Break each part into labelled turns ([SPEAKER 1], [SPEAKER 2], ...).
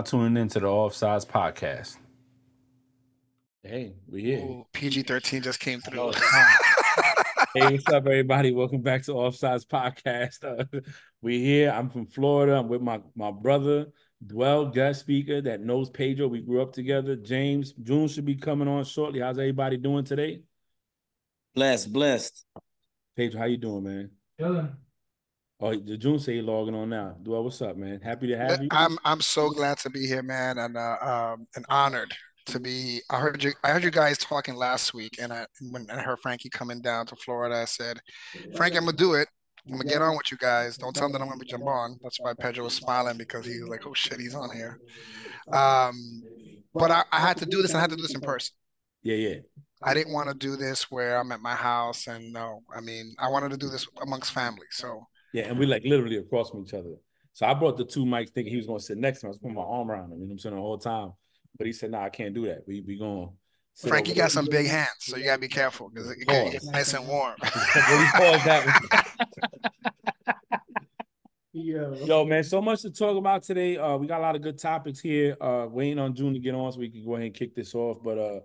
[SPEAKER 1] You're now tuning into the Offsides Podcast. Hey, we here.
[SPEAKER 2] PG thirteen just came through.
[SPEAKER 1] hey, what's up, everybody? Welcome back to Offsides Podcast. Uh, we here. I'm from Florida. I'm with my my brother, Duell, guest speaker that knows Pedro. We grew up together. James June should be coming on shortly. How's everybody doing today?
[SPEAKER 3] Blessed, blessed.
[SPEAKER 1] Pedro, how you doing, man? Chilling. Oh, the June say logging on now. Duell, what's up, man? Happy to have you.
[SPEAKER 2] I'm I'm so glad to be here, man, and uh, um, and honored to be. I heard you. I heard you guys talking last week, and I when I heard Frankie coming down to Florida, I said, Frankie, I'm gonna do it. I'm gonna get on with you guys. Don't tell them that I'm gonna be jump on. That's why Pedro was smiling because he was like, "Oh shit, he's on here." Um, but I, I had to do this. I had to do this in person.
[SPEAKER 1] Yeah, yeah.
[SPEAKER 2] I didn't want to do this where I'm at my house, and no, I mean, I wanted to do this amongst family. So
[SPEAKER 1] yeah, and we like literally across from each other. So I brought the two mics thinking he was gonna sit next to me. I was putting my arm around him, you know what I'm saying, the whole time. But he said, "No, nah, I can't do that. We we going."
[SPEAKER 2] Frankie got some big hands, so you gotta be careful because it gets nice and warm.
[SPEAKER 1] Yo. Yo, man, so much to talk about today. Uh, we got a lot of good topics here. Uh, waiting on June to get on so we can go ahead and kick this off. But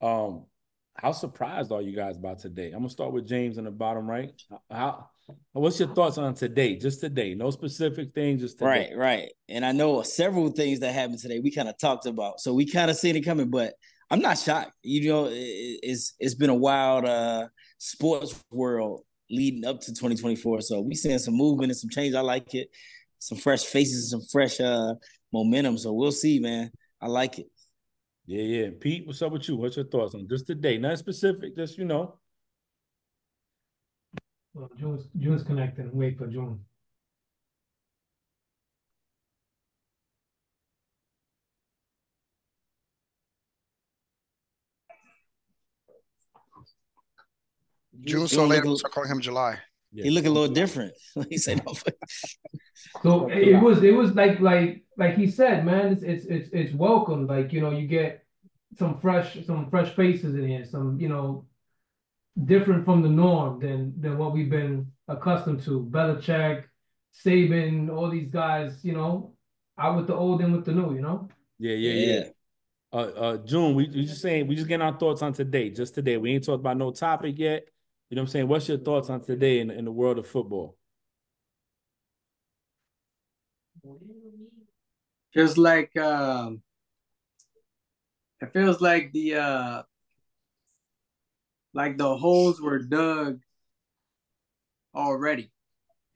[SPEAKER 1] uh, um, how surprised are you guys about today? I'm gonna start with James in the bottom right. How what's your thoughts on today? Just today, no specific things, just
[SPEAKER 3] today. Right, right. And I know several things that happened today. We kind of talked about, so we kind of seen it coming. But I'm not shocked. You know, it's it's been a wild uh, sports world leading up to 2024. So we seeing some movement and some change. I like it. Some fresh faces, some fresh uh, momentum. So we'll see, man. I like it.
[SPEAKER 1] Yeah, yeah. Pete, what's up with you? What's your thoughts on just today? Not specific, just you know.
[SPEAKER 4] Well, June's June's connecting. Wait for June.
[SPEAKER 2] June so late, I'm calling him July.
[SPEAKER 3] He look a little different. he said,
[SPEAKER 4] so it was it was like like like he said, man. It's it's it's it's welcome. Like you know, you get some fresh some fresh faces in here. Some you know, different from the norm than than what we've been accustomed to. Belichick, Saban, all these guys. You know, out with the old and with the new. You know.
[SPEAKER 1] Yeah, yeah, yeah. yeah. Uh, uh, June, we, we just saying we just getting our thoughts on today, just today. We ain't talked about no topic yet. You know what I'm saying? What's your thoughts on today in, in the world of football?
[SPEAKER 5] Feels like um, it feels like the uh, like the holes were dug already,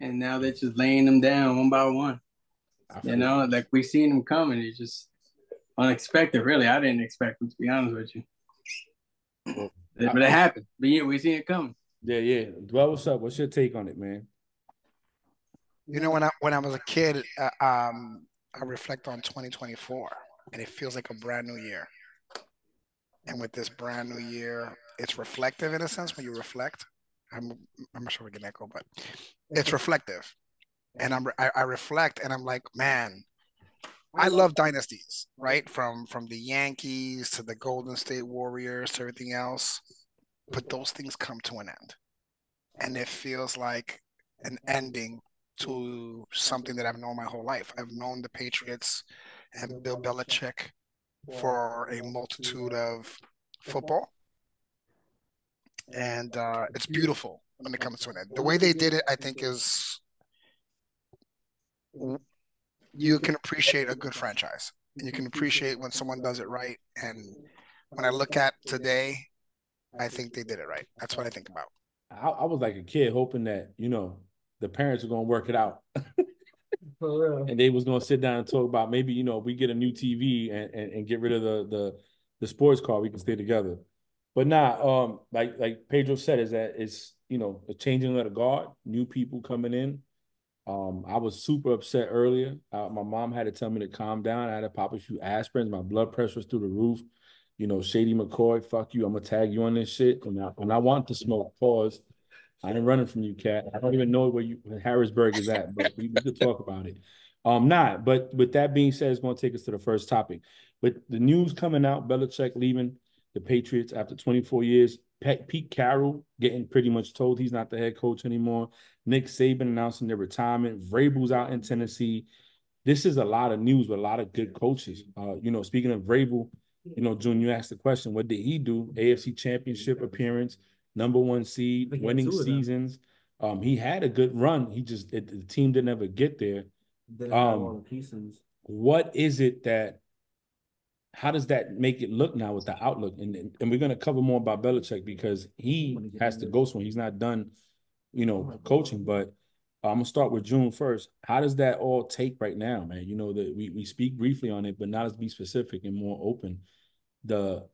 [SPEAKER 5] and now they're just laying them down one by one. You know, like we seen them coming. It's just unexpected. Really, I didn't expect them to be honest with you. but it happened. But yeah, we seen it coming.
[SPEAKER 1] Yeah, yeah. Duell, what's up? What's your take on it, man?
[SPEAKER 2] You know, when I when I was a kid, uh, um, I reflect on 2024, and it feels like a brand new year. And with this brand new year, it's reflective in a sense when you reflect. I'm I'm not sure we can echo, but it's reflective. And I'm I, I reflect, and I'm like, man, I love dynasties, right? From from the Yankees to the Golden State Warriors to everything else but those things come to an end. And it feels like an ending to something that I've known my whole life. I've known the Patriots and Bill Belichick for a multitude of football. And uh, it's beautiful when it comes to an end. The way they did it, I think, is you can appreciate a good franchise. And you can appreciate when someone does it right. And when I look at today, I think they did it right. That's what I think about.
[SPEAKER 1] I, I was like a kid hoping that you know the parents were gonna work it out. and they was gonna sit down and talk about maybe you know we get a new TV and, and, and get rid of the the the sports car we can stay together. But nah, um, like like Pedro said, is that it's you know a changing of the guard, new people coming in. Um, I was super upset earlier. Uh, my mom had to tell me to calm down. I had to pop a few aspirins. My blood pressure was through the roof you know, Shady McCoy, fuck you. I'm gonna tag you on this shit. And I, I want to smoke. Pause. I ain't running from you, cat. I don't even know where you Harrisburg is at, but we, we could talk about it. Um, not. But with that being said, it's gonna take us to the first topic. With the news coming out, Belichick leaving the Patriots after 24 years. Pete Carroll getting pretty much told he's not the head coach anymore. Nick Saban announcing their retirement. Vrabel's out in Tennessee. this is a lot of news with a lot of good coaches. Uh, you know, speaking of Vrabel, you know, June, you asked the question, what did he do? AFC championship appearance, number one seed, winning seasons. Um, he had a good run. He just it, the team didn't ever get there. Um, what is it that how does that make it look now with the outlook? And and we're gonna cover more about Belichick because he has to go somewhere. He's not done, you know, coaching. But I'm gonna start with June first. How does that all take right now, man? You know that we we speak briefly on it, but not as be specific and more open the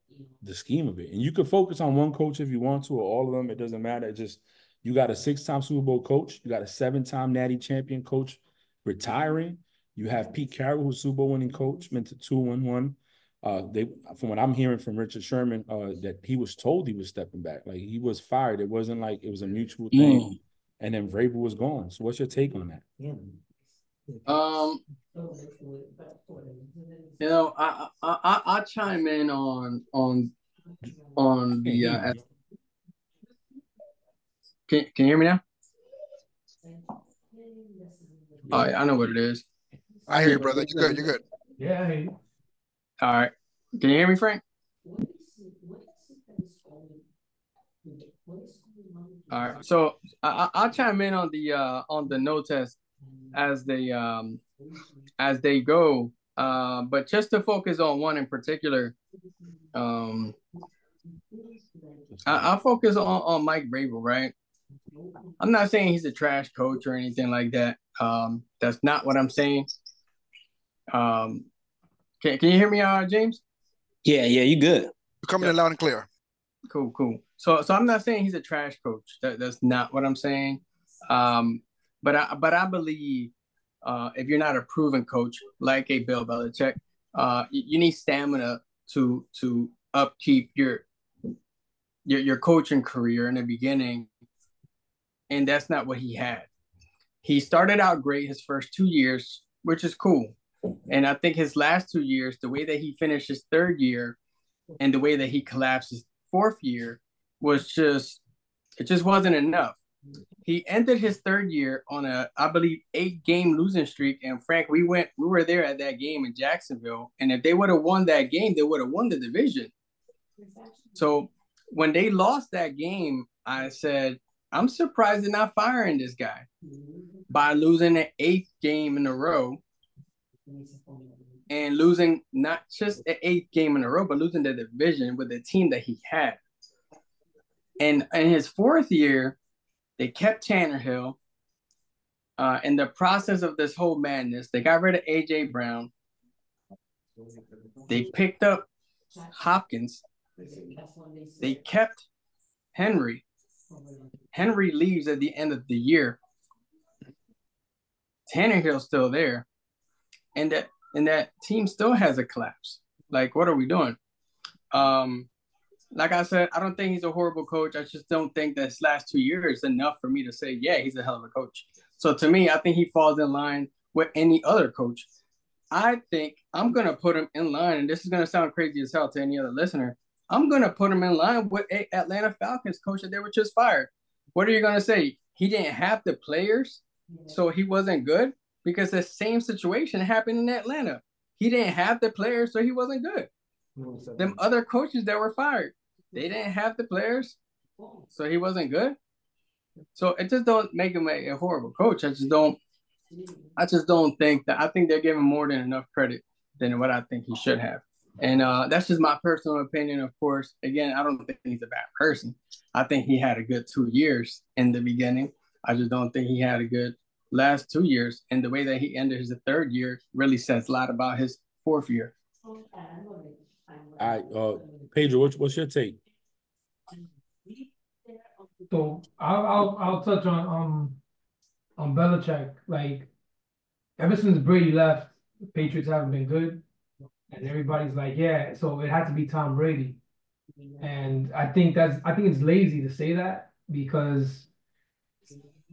[SPEAKER 1] the scheme of it. And you can focus on one coach if you want to, or all of them. It doesn't matter. It just you got a six-time Super Bowl coach, you got a seven-time Natty champion coach retiring. You have Pete Carroll, who's Super Bowl winning coach, meant to two one one. Uh, they, from what I'm hearing from Richard Sherman, uh, that he was told he was stepping back. Like he was fired. It wasn't like it was a mutual thing. Mm. And then Vrabel was gone. So what's your take on that?
[SPEAKER 5] Um, you know, I I I, I chime in on on on the. Uh, can Can you hear me now? Oh, I know what it is.
[SPEAKER 2] I hear you, brother. You're good. You're good.
[SPEAKER 4] Yeah, I hear you.
[SPEAKER 5] All right. Can you hear me, Frank? All right. So I, I'll chime in on the uh, on the no test as they um, as they go. Uh, but just to focus on one in particular, um, I, will focus on, on Mike Vrabel, right? I'm not saying he's a trash coach or anything like that. Um, that's not what I'm saying. Um, can, can you hear me, uh, James?
[SPEAKER 3] Yeah, yeah, you good. You're
[SPEAKER 2] coming in loud and clear.
[SPEAKER 5] Cool, cool. So, so I'm not saying he's a trash coach. That, that's not what I'm saying. Um, but I, but I believe uh, if you're not a proven coach like a Bill Belichick, uh, you, need stamina to to upkeep your your your coaching career in the beginning, and that's not what he had. He started out great his first two years, which is cool. And I think his last two years, the way that he finished his third year and the way that he collapsed his fourth year was just, it just wasn't enough. He ended his third year on a, I believe, eight game losing streak. And Frank, we went, we were there at that game in Jacksonville. And if they would have won that game, they would have won the division. So when they lost that game, I said, I'm surprised they're not firing this guy by losing an eighth game in a row and losing not just an eighth game in a row, but losing the division with the team that he had. And in his fourth year, they kept Tannehill. Uh, in the process of this whole madness, they got rid of AJ Brown. They picked up Hopkins. They kept Henry. Henry leaves at the end of the year. Tannehill's still there and that and that team still has a collapse. Like, what are we doing? Um, like I said, I don't think he's a horrible coach. I just don't think this last two years enough for me to say, yeah, he's a hell of a coach. So to me, I think he falls in line with any other coach. I think I'm gonna put him in line, and this is gonna sound crazy as hell to any other listener. I'm gonna put him in line with a Atlanta Falcons coach that they were just fired. What are you gonna say? He didn't have the players, so he wasn't good because the same situation happened in Atlanta. He didn't have the players, so he wasn't good. Them other coaches that were fired, they didn't have the players, so he wasn't good. So it just don't make him a, a horrible coach. I just don't. I just don't think that. I think they're giving more than enough credit than what I think he should have. And uh, that's just my personal opinion, of course. Again, I don't think he's a bad person. I think he had a good two years in the beginning. I just don't think he had a good last two years, and the way that he ended his third year really says a lot about his fourth year.
[SPEAKER 1] All right, uh, Pedro, what's, what's your take?
[SPEAKER 4] So I'll, I'll I'll touch on um on Belichick. Like ever since Brady left, the Patriots haven't been good, and everybody's like, yeah. So it had to be Tom Brady, and I think that's I think it's lazy to say that because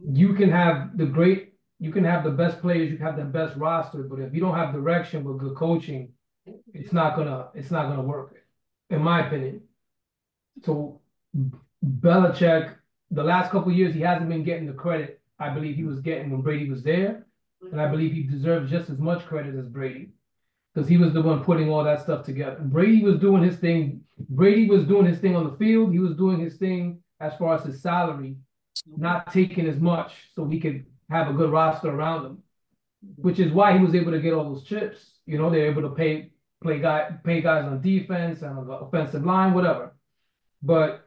[SPEAKER 4] you can have the great you can have the best players, you can have the best roster, but if you don't have direction with good coaching, it's not gonna it's not gonna work, in my opinion. So Belichick, the last couple years, he hasn't been getting the credit I believe he was getting when Brady was there. and I believe he deserves just as much credit as Brady because he was the one putting all that stuff together. Brady was doing his thing. Brady was doing his thing on the field. He was doing his thing as far as his salary, not taking as much, so he could have a good roster around him. Which is why he was able to get all those chips. You know, they're able to pay play guy pay guys on defense and on the offensive line, whatever. But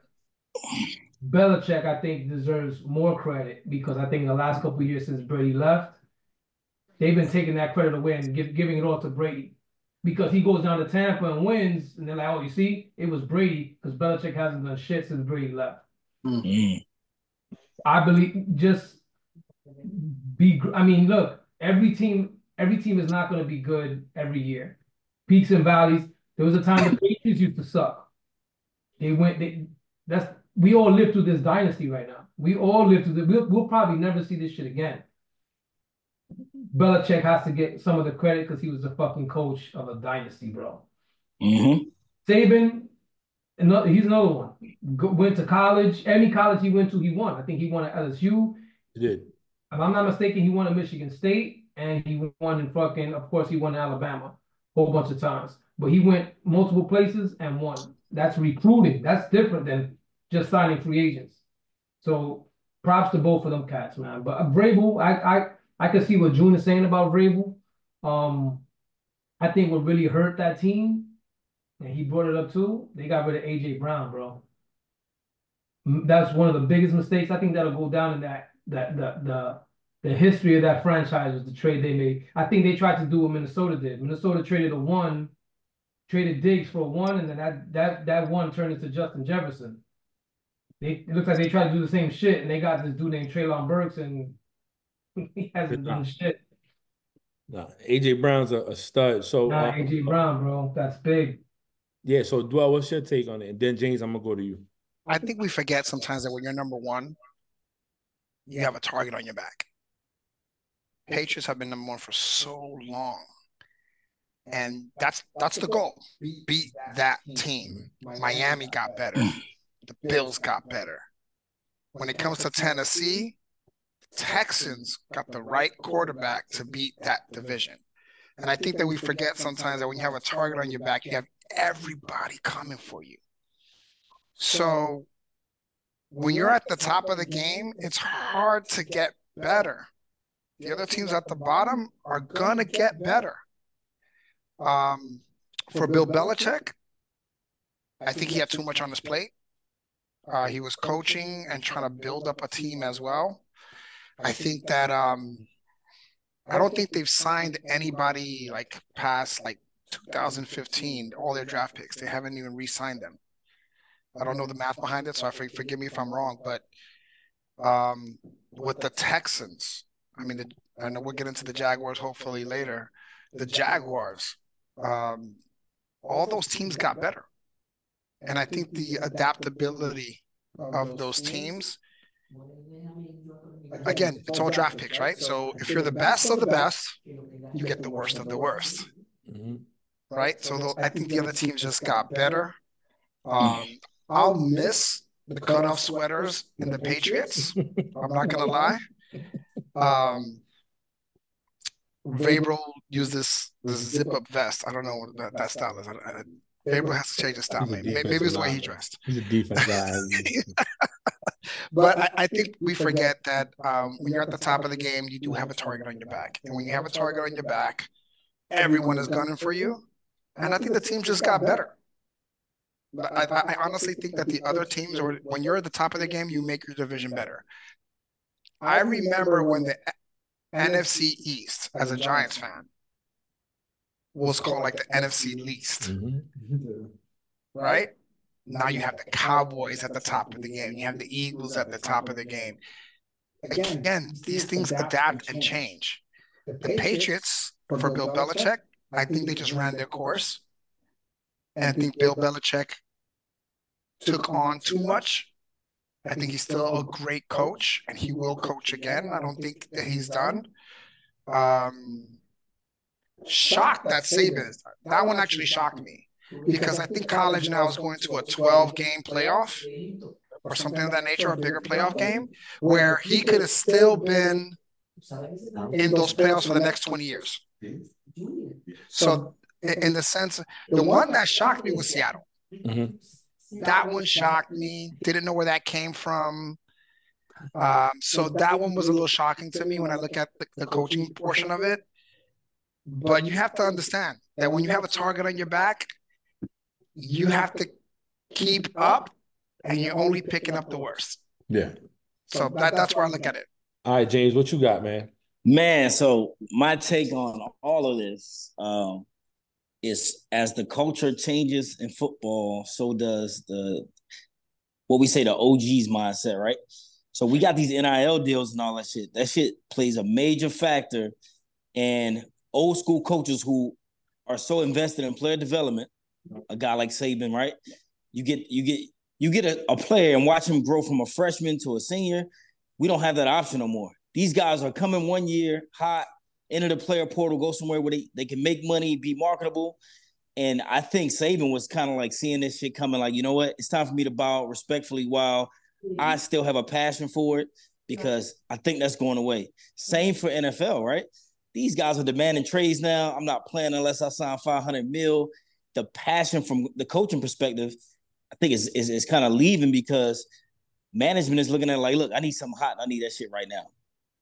[SPEAKER 4] Belichick, I think, deserves more credit because I think the last couple years since Brady left, they've been taking that credit away and give, giving it all to Brady because he goes down to Tampa and wins, and they're like, "Oh, you see, it was Brady because Belichick hasn't done shit since Brady left." Mm-hmm. I believe just be. I mean, look, every team, every team is not going to be good every year. Peaks and valleys. There was a time the Patriots used to suck. They went. They that's we all live through this dynasty right now. We all live through this. We'll, we'll probably never see this shit again. Belichick has to get some of the credit because he was the fucking coach of a dynasty, bro. Mm-hmm. Saban, another, he's another one. Go, went to college. Any college he went to, he won. I think he won at LSU.
[SPEAKER 1] He did.
[SPEAKER 4] If I'm not mistaken, he won at Michigan State, and he won in fucking. Of course, he won in Alabama a whole bunch of times. But he went multiple places and won. That's recruiting. That's different than just signing free agents. So props to both of them cats, man. But Vrabel, I I I can see what June is saying about Vrabel. Um, I think what really hurt that team, and he brought it up too, they got rid of AJ Brown, bro. That's one of the biggest mistakes. I think that'll go down in that that the the the history of that franchise was the trade they made. I think they tried to do what Minnesota did. Minnesota traded a one, traded Diggs for a one, and then that that that one turned into Justin Jefferson. They, it looks like they tried to do the same shit, and they got this dude named Treylon Burks, and he hasn't done shit.
[SPEAKER 1] No, AJ Brown's a, a stud. So
[SPEAKER 4] nah, uh, AJ Brown, bro, that's big.
[SPEAKER 1] Yeah. So Duell, what's your take on it? And then James, I'm gonna go to you.
[SPEAKER 2] I think we forget sometimes that when you're number one, you have a target on your back. Patriots have been number one for so long. And that's that's the goal. Beat that team. Miami got better. The Bills got better. When it comes to Tennessee, Texans got the right quarterback to beat that division. And I think that we forget sometimes that when you have a target on your back, you have everybody coming for you. So when you're at the top of the game, it's hard to get better. The other teams at the bottom are going to get better. Um, for Bill Belichick, I think he had too much on his plate. Uh, he was coaching and trying to build up a team as well. I think that um, I don't think they've signed anybody like past like 2015, all their draft picks. They haven't even re-signed them. I don't know the math behind it, so I forgive me if I'm wrong. But um, with the Texans, I mean, the, I know we'll get into the Jaguars hopefully later. The Jaguars, um, all those teams got better, and I think the adaptability of those teams again, it's all draft picks, right? So if you're the best of the best, you get the worst of the worst, mm-hmm. right? So I think the other teams just got better. Um, I'll miss the cutoff sweaters in the Patriots. I'm not gonna lie. Um, Vrabel used this this zip up vest. I don't know what that, that style is. I, I, Vrabel has to change his style. Maybe, maybe it's the way he dressed.
[SPEAKER 1] He's a defense guy.
[SPEAKER 2] but I, I, think we forget that um, when you're at the top of the game, you do have a target on your back. And when you have a target on your back, everyone is gunning for you. And I think the team just got better. I, I honestly think that the other teams, or when you're at the top of the game, you make your division better. I remember when the NFC East, as a Giants fan, was called like the NFC least. Mm-hmm. Right? Now you have the Cowboys at the top of the game. You have the Eagles at the top of the game. Again, these things adapt and change. The Patriots, for Bill Belichick, I think they just ran their course. And I think Bill Belichick took on too much. I think he's still a great coach and he will coach again. I don't think that he's done. Um, shocked that Saban is. That one actually shocked me because I think college now is going to a 12 game playoff or something of that nature, a bigger playoff game, where he could have still been in those playoffs for the next 20 years. So, in the sense, the one that shocked me was Seattle. Mm-hmm. That one shocked me. Didn't know where that came from. Um, so that one was a little shocking to me when I look at the, the coaching portion of it. But you have to understand that when you have a target on your back, you have to keep up, and you're only picking up the worst.
[SPEAKER 1] Yeah.
[SPEAKER 2] So that, that's where I look at it.
[SPEAKER 1] All right, James, what you got, man?
[SPEAKER 3] Man, so my take on all of this um, is as the culture changes in football, so does the what we say the OGs mindset, right? So we got these NIL deals and all that shit. That shit plays a major factor in old school coaches who are so invested in player development. A guy like Saban, right? You get you get you get a, a player and watch him grow from a freshman to a senior. We don't have that option no more. These guys are coming one year hot, enter the player portal, go somewhere where they, they can make money, be marketable. And I think Saban was kind of like seeing this shit coming, like, you know what? It's time for me to bow respectfully while I mm-hmm. still have a passion for it because I think that's going away. Same for NFL, right? These guys are demanding trades now. I'm not playing unless I sign 500 mil. The passion from the coaching perspective, I think is is, is kind of leaving because management is looking at like, look, I need something hot. I need that shit right now.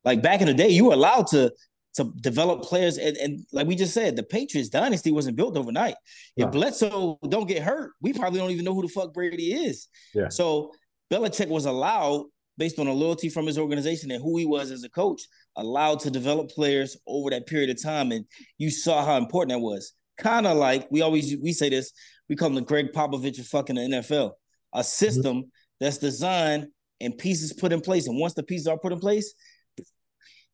[SPEAKER 3] Like back in the day, you were allowed to to develop players, and, and like we just said, the Patriots dynasty wasn't built overnight. If Bledsoe don't get hurt, we probably don't even know who the fuck Brady is.
[SPEAKER 1] Yeah.
[SPEAKER 3] So Belichick was allowed, based on a loyalty from his organization and who he was as a coach, allowed to develop players over that period of time, and you saw how important that was. Kind of like we always we say this, we call him the Gregg Popovich of fucking the NFL, a system mm-hmm. that's designed and pieces put in place, and once the pieces are put in place,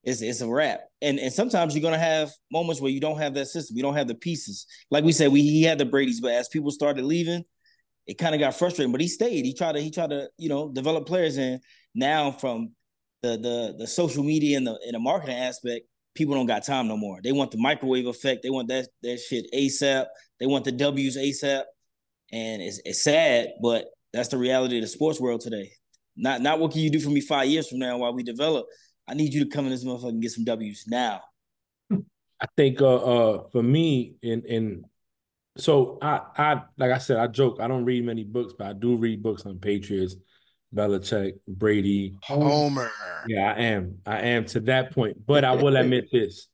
[SPEAKER 3] it's it's a wrap. And and sometimes you're gonna have moments where you don't have that system, you don't have the pieces. Like we said, we he had the Brady's, but as people started leaving, it kind of got frustrating. But he stayed. He tried to he tried to you know develop players, and now from the the the social media and the and the marketing aspect, people don't got time no more. They want the microwave effect. They want that that shit ASAP. They want the W's ASAP, and it's it's sad, but that's the reality of the sports world today. Not not what can you do for me five years from now while we develop I need you to come in this motherfucker and get some W's now.
[SPEAKER 1] I think uh uh for me in in so I I like I said I joke I don't read many books but I do read books on Patriots, Belichick, Brady,
[SPEAKER 2] Homer.
[SPEAKER 1] Yeah, I am I am to that point, but I will admit this,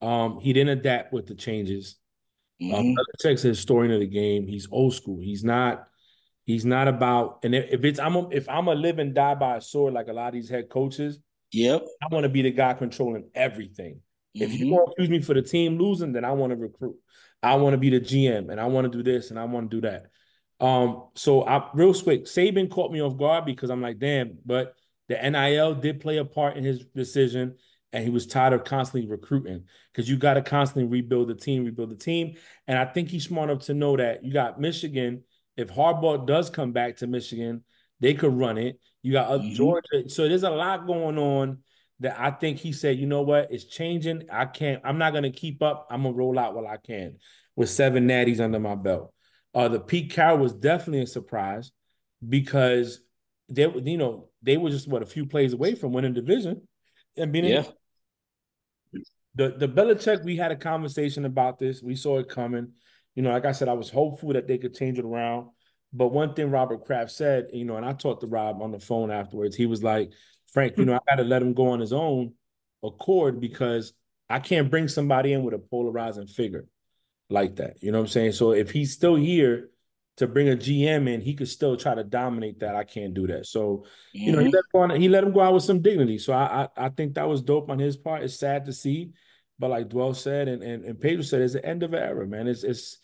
[SPEAKER 1] um he didn't adapt with the changes. Um, mm-hmm. Um, Belichick's a historian of the game. He's old school. He's not. He's not about. And if it's I'm a, if I'm a live and die by a sword like a lot of these head coaches,
[SPEAKER 3] Yep.
[SPEAKER 1] I want to be the guy controlling everything. Mm-hmm. If you mm-hmm. want to use me for the team losing, then I want to recruit. I want to be the GM and I want to do this and I want to do that. Um, so I real quick, Saban caught me off guard because I'm like, damn, but the NIL did play a part in his decision, and he was tired of constantly recruiting because you got to constantly rebuild the team, rebuild the team. And I think he's smart enough to know that you got Michigan. If Harbaugh does come back to Michigan, they could run it. You got mm-hmm. Georgia. So there's a lot going on that I think he said, you know what, it's changing. I can't, I'm not gonna keep up. I'm gonna roll out while I can with seven natties under my belt. Uh the Pete Carroll was definitely a surprise because they you know, they were just what a few plays away from winning division and being
[SPEAKER 3] yeah.
[SPEAKER 1] the the Belichick, we had a conversation about this. We saw it coming. You know, like I said, I was hopeful that they could change it around. But one thing Robert Kraft said, you know, and I talked to Rob on the phone afterwards, he was like, Frank, you know, I got to let him go on his own accord because I can't bring somebody in with a polarizing figure like that. You know what I'm saying? So if he's still here to bring a GM in, he could still try to dominate that. I can't do that. So, mm-hmm. you know, he mm-hmm. let, on, he let him go out with some dignity. So I, I, I think that was dope on his part. It's sad to see, but like Duell said and and, and Pedro said, it's the end of an era, man. It's it's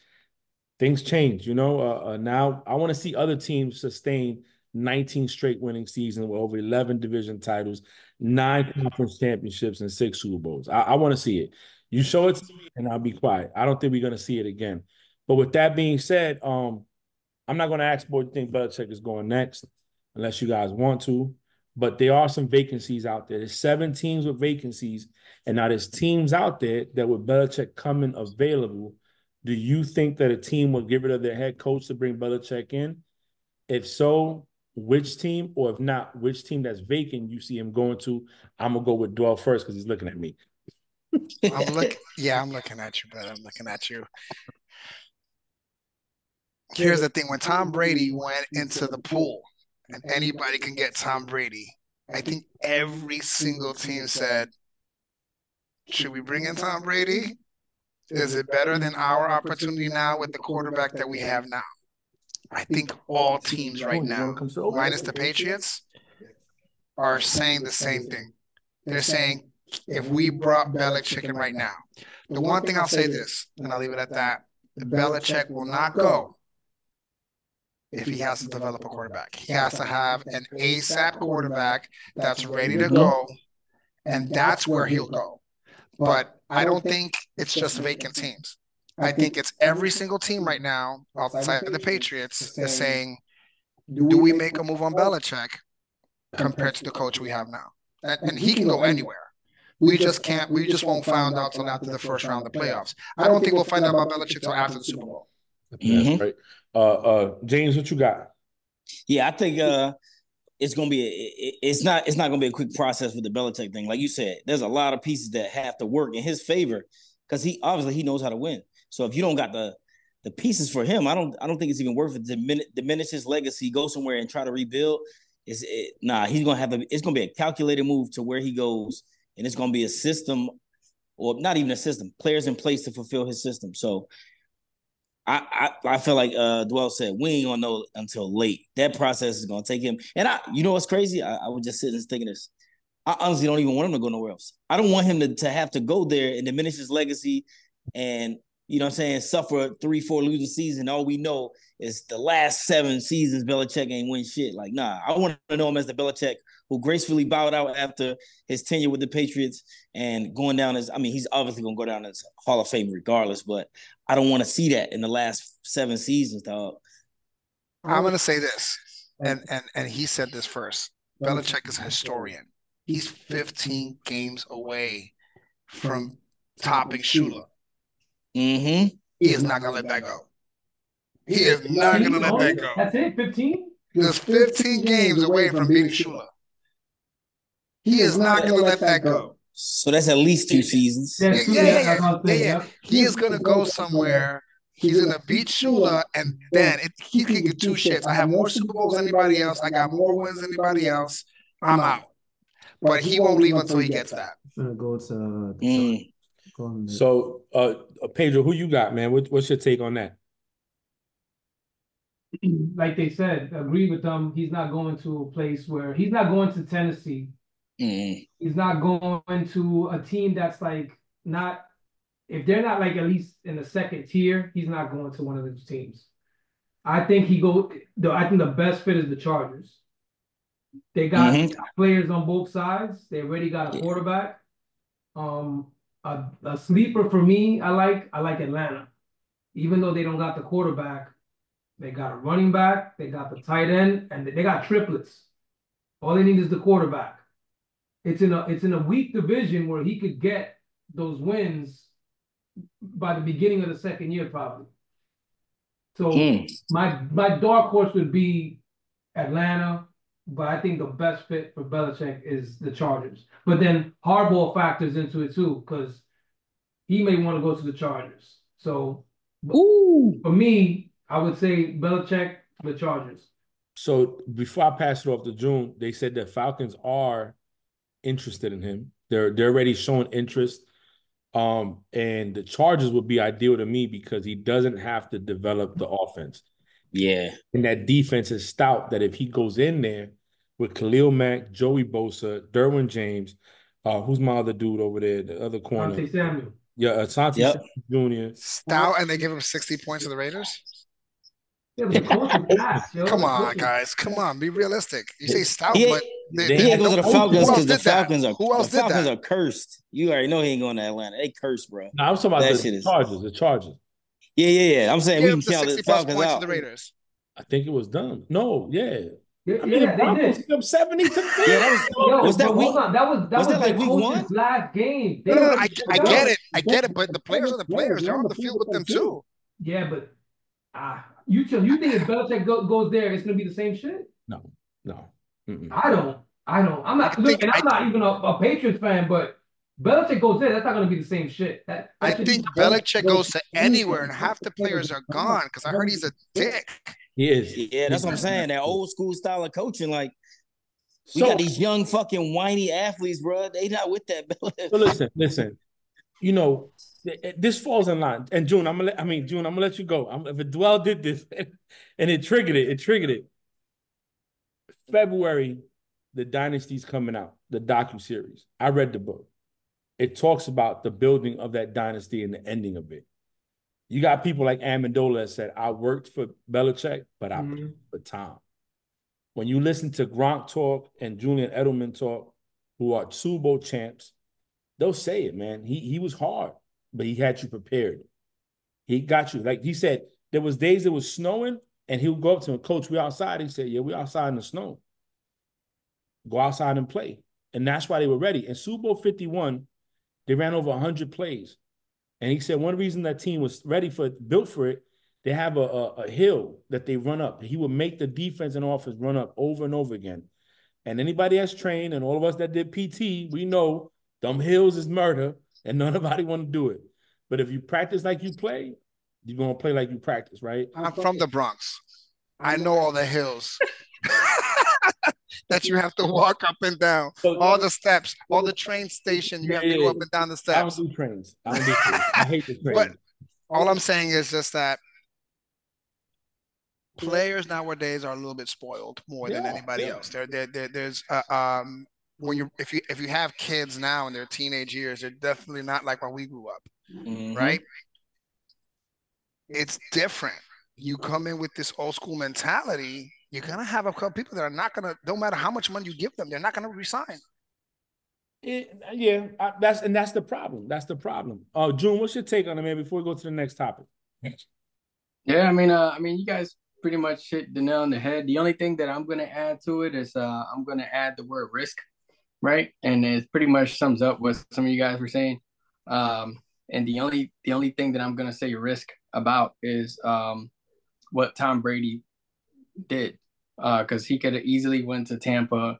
[SPEAKER 1] things change. You know, uh, uh, now I want to see other teams sustain 19 straight winning seasons with over 11 division titles, nine conference championships, and six Super Bowls. I, I want to see it. You show it to me, and I'll be quiet. I don't think we're to see it again. But with that being said, um, I'm not to ask what you think Belichick is going next, unless you guys want to. But there are some vacancies out there. There's seven teams with vacancies, and now there's teams out there that with Belichick coming available do you think that a team will get rid of their head coach to bring Belichick in? If so, which team, or if not, which team that's vacant you see him going to. I'm gonna go with Duell first because he's looking at me.
[SPEAKER 2] I'm looking. Yeah, I'm looking at you, brother. I'm looking at you. Here's the thing: when Tom Brady went into the pool, and anybody can get Tom Brady, I think every single team said, "Should we bring in Tom Brady? Is it better than our opportunity now with the quarterback that we have now?" I think all teams right now, minus the Patriots, are saying the same thing. They're saying if we brought Belichick in right now, the one thing I'll say this, and I'll leave it at that: Belichick will not go if he has to develop a quarterback. He has to have an ASAP quarterback that's ready to go, and that's where he'll go. But I don't think it's just vacant teams. I think it's every single team right now outside of the Patriots is saying, do we make a move on Belichick compared to the coach we have now? And, and he can go anywhere. We just can't. We just won't find out till after the first round of the playoffs. I don't think we'll find out about Belichick till after the Super Bowl.
[SPEAKER 1] Mm-hmm. That's right. Uh, uh, James, what you got?
[SPEAKER 3] Yeah, I think uh, it's gonna be. A, it's not. It's not gonna be a quick process with the Belichick thing. Like you said, there's a lot of pieces that have to work in his favor because he obviously he knows how to win. So if you don't got the the pieces for him, I don't I don't think it's even worth it to diminish, diminish his legacy, go somewhere and try to rebuild. Is it, nah, he's gonna have a it's gonna be a calculated move to where he goes, and it's gonna be a system, or not even a system, players in place to fulfill his system. So I I, I feel like uh Duell said we ain't gonna know until late. That process is gonna take him. And I you know what's crazy? I, I was just sitting and thinking this. I honestly don't even want him to go nowhere else. I don't want him to, to have to go there and diminish his legacy and you know what I'm saying, suffer three, four losing season. All we know is the last seven seasons Belichick ain't win shit. Like, nah, I want to know him as the Belichick who gracefully bowed out after his tenure with the Patriots and going down as I mean, he's obviously gonna go down as Hall of Fame regardless, but I don't want to see that in the last seven seasons, dog.
[SPEAKER 2] I'm gonna say this, and and and he said this first. Belichick is a historian. He's 15 games away from topping Shula.
[SPEAKER 3] Mm-hmm.
[SPEAKER 2] He is not gonna let that go. He is not gonna let that go.
[SPEAKER 4] That's it, 15?
[SPEAKER 2] He's 15 games away from beating Shula. He is not gonna let that go.
[SPEAKER 3] So that's at least two seasons.
[SPEAKER 2] Yeah, yeah, yeah. yeah, yeah. He is gonna go somewhere. He's gonna beat Shula, and then it, he can get two shits. I have more Super Bowls than anybody else. I got more wins than anybody else. I'm out. But he won't leave until he gets that.
[SPEAKER 6] Gonna go to
[SPEAKER 3] Mm.
[SPEAKER 1] So, uh, Pedro, who you got, man? What, what's your take on that?
[SPEAKER 4] Like they said, agree with them. He's not going to a place where he's not going to Tennessee.
[SPEAKER 3] Mm.
[SPEAKER 4] He's not going to a team that's like not if they're not like at least in the second tier, he's not going to one of those teams. I think he go the I think the best fit is the Chargers. They got
[SPEAKER 3] Mhm.
[SPEAKER 4] players on both sides. They already got a
[SPEAKER 3] Yeah.
[SPEAKER 4] quarterback. Um, a, a sleeper for me, I like I like Atlanta. Even though they don't got the quarterback, they got a running back, they got the tight end, and they got triplets. All they need is the quarterback. It's in a it's in a weak division where he could get those wins by the beginning of the second year, probably. So
[SPEAKER 3] Mm.
[SPEAKER 4] my my dark horse would be Atlanta, but I think the best fit for Belichick is the Chargers. But then Harbaugh factors into it too, because he may want to go to the Chargers. So
[SPEAKER 3] Ooh.
[SPEAKER 4] for me, I would say Belichick, the Chargers.
[SPEAKER 1] So before I pass it off to June, they said that Falcons are interested in him. They're they're already showing interest. Um, and the Chargers would be ideal to me because he doesn't have to develop the offense.
[SPEAKER 3] Yeah.
[SPEAKER 1] And that defense is stout that if he goes in there with Khalil Mack, Joey Bosa, Derwin James, uh, who's my other dude over there, the other corner?
[SPEAKER 4] Dante Samuel.
[SPEAKER 1] Yeah, Asante
[SPEAKER 3] Yep.
[SPEAKER 1] Jr.
[SPEAKER 2] Stout, and they give him 60 points to the Raiders.
[SPEAKER 4] Yeah, but the coach is ass, yo.
[SPEAKER 2] Come on, guys. Come on, be realistic. You say stout,
[SPEAKER 3] He
[SPEAKER 2] but
[SPEAKER 3] ain't,
[SPEAKER 2] they,
[SPEAKER 3] he ain't going to the Falcons because the
[SPEAKER 2] did that?
[SPEAKER 3] Falcons are
[SPEAKER 2] Who else
[SPEAKER 3] the Falcons are cursed. You already know he ain't going to Atlanta. They cursed, bro.
[SPEAKER 1] No, I'm talking about
[SPEAKER 3] That
[SPEAKER 1] the
[SPEAKER 3] shit is-
[SPEAKER 1] Chargers. The Chargers.
[SPEAKER 3] Yeah, yeah, yeah. I'm saying
[SPEAKER 2] Give
[SPEAKER 3] we can
[SPEAKER 2] the
[SPEAKER 3] count the Falcons out.
[SPEAKER 2] the Raiders.
[SPEAKER 1] I think it was done. No, yeah.
[SPEAKER 4] Yeah,
[SPEAKER 1] I mean, the
[SPEAKER 4] yeah,
[SPEAKER 1] Broncos
[SPEAKER 4] they did.
[SPEAKER 1] took them 70 to
[SPEAKER 3] Yeah, that was
[SPEAKER 4] Yo,
[SPEAKER 3] Was that
[SPEAKER 4] but
[SPEAKER 3] week-
[SPEAKER 4] hold on. That was that
[SPEAKER 3] was
[SPEAKER 4] was,
[SPEAKER 3] that like
[SPEAKER 4] their
[SPEAKER 3] week one?
[SPEAKER 4] last game. They
[SPEAKER 2] No, no, no, I, I get it. I get it. But the players are the players. They're on the field with them too.
[SPEAKER 4] Yeah, but ah, you tell you think if Belichick go, goes there, it's gonna be the same shit?
[SPEAKER 1] No. No.
[SPEAKER 4] Mm-mm. I don't. I don't. I'm not. Look, and I'm not even a, a Patriots fan, but Belichick goes there. That's not going to be the same shit. That,
[SPEAKER 2] I think Belichick goes to anywhere, and half the players are gone because I heard he's a dick.
[SPEAKER 1] He is.
[SPEAKER 3] Yeah, that's what I'm saying. That old school style of coaching, like we so, got these young fucking whiny athletes, bro. They not with that.
[SPEAKER 1] so listen, listen. You know, this falls in line. And June, I'm gonna. Let, I mean, June, I'm gonna let you go. I'm, if Duell did this, and it triggered it, it triggered it. February, the Dynasty's coming out, the docu series. I read the book. It talks about the building of that dynasty and the ending of it. You got people like Amendola that said, "I worked for Belichick, but I mm-hmm. for Tom." When you listen to Gronk talk and Julian Edelman talk, who are Super Bowl champs, they'll say it, man. He he was hard, but he had you prepared. He got you. Like he said, there was days it was snowing, and he would go up to him, Coach, we outside. He said, Yeah, we outside in the snow. Go outside and play. And that's why they were ready. In Super Bowl 51, they ran over 100 plays. And he said one reason that team was ready for it, built for it, they have a, a, a hill that they run up. He would make the defense and offense run up over and over again. And anybody that's trained and all of us that did PT, we know them hills is murder and nobody want to do it. But if you practice like you play, you're gonna play like you practice, right?
[SPEAKER 2] I'm from the Bronx. I know all the hills. that you have to walk up and down, all the steps, all the train station. You have to go up and down the steps.
[SPEAKER 1] I don't do trains. I don't do trains. I hate the trains.
[SPEAKER 2] But all I'm saying is just that players nowadays are a little bit spoiled more yeah, than anybody yeah. else. There, there, there there's uh, um when you if you if you have kids now in their teenage years, they're definitely not like when we grew up, mm-hmm. right? It's different. You come in with this old school mentality, you're gonna have a couple people that are not gonna. Don't matter how much money you give them, they're not gonna resign.
[SPEAKER 1] It, yeah, I, that's and that's the problem. That's the problem. Uh, June, what's your take on it, man? Before we go to the next topic.
[SPEAKER 5] Yeah, I mean, uh, I mean, you guys pretty much hit the nail on the head. The only thing that I'm gonna add to it is uh, I'm gonna add the word risk, right? And it pretty much sums up what some of you guys were saying. Um, and the only the only thing that I'm gonna say risk about is um, what Tom Brady did, because uh, he could have easily went to Tampa,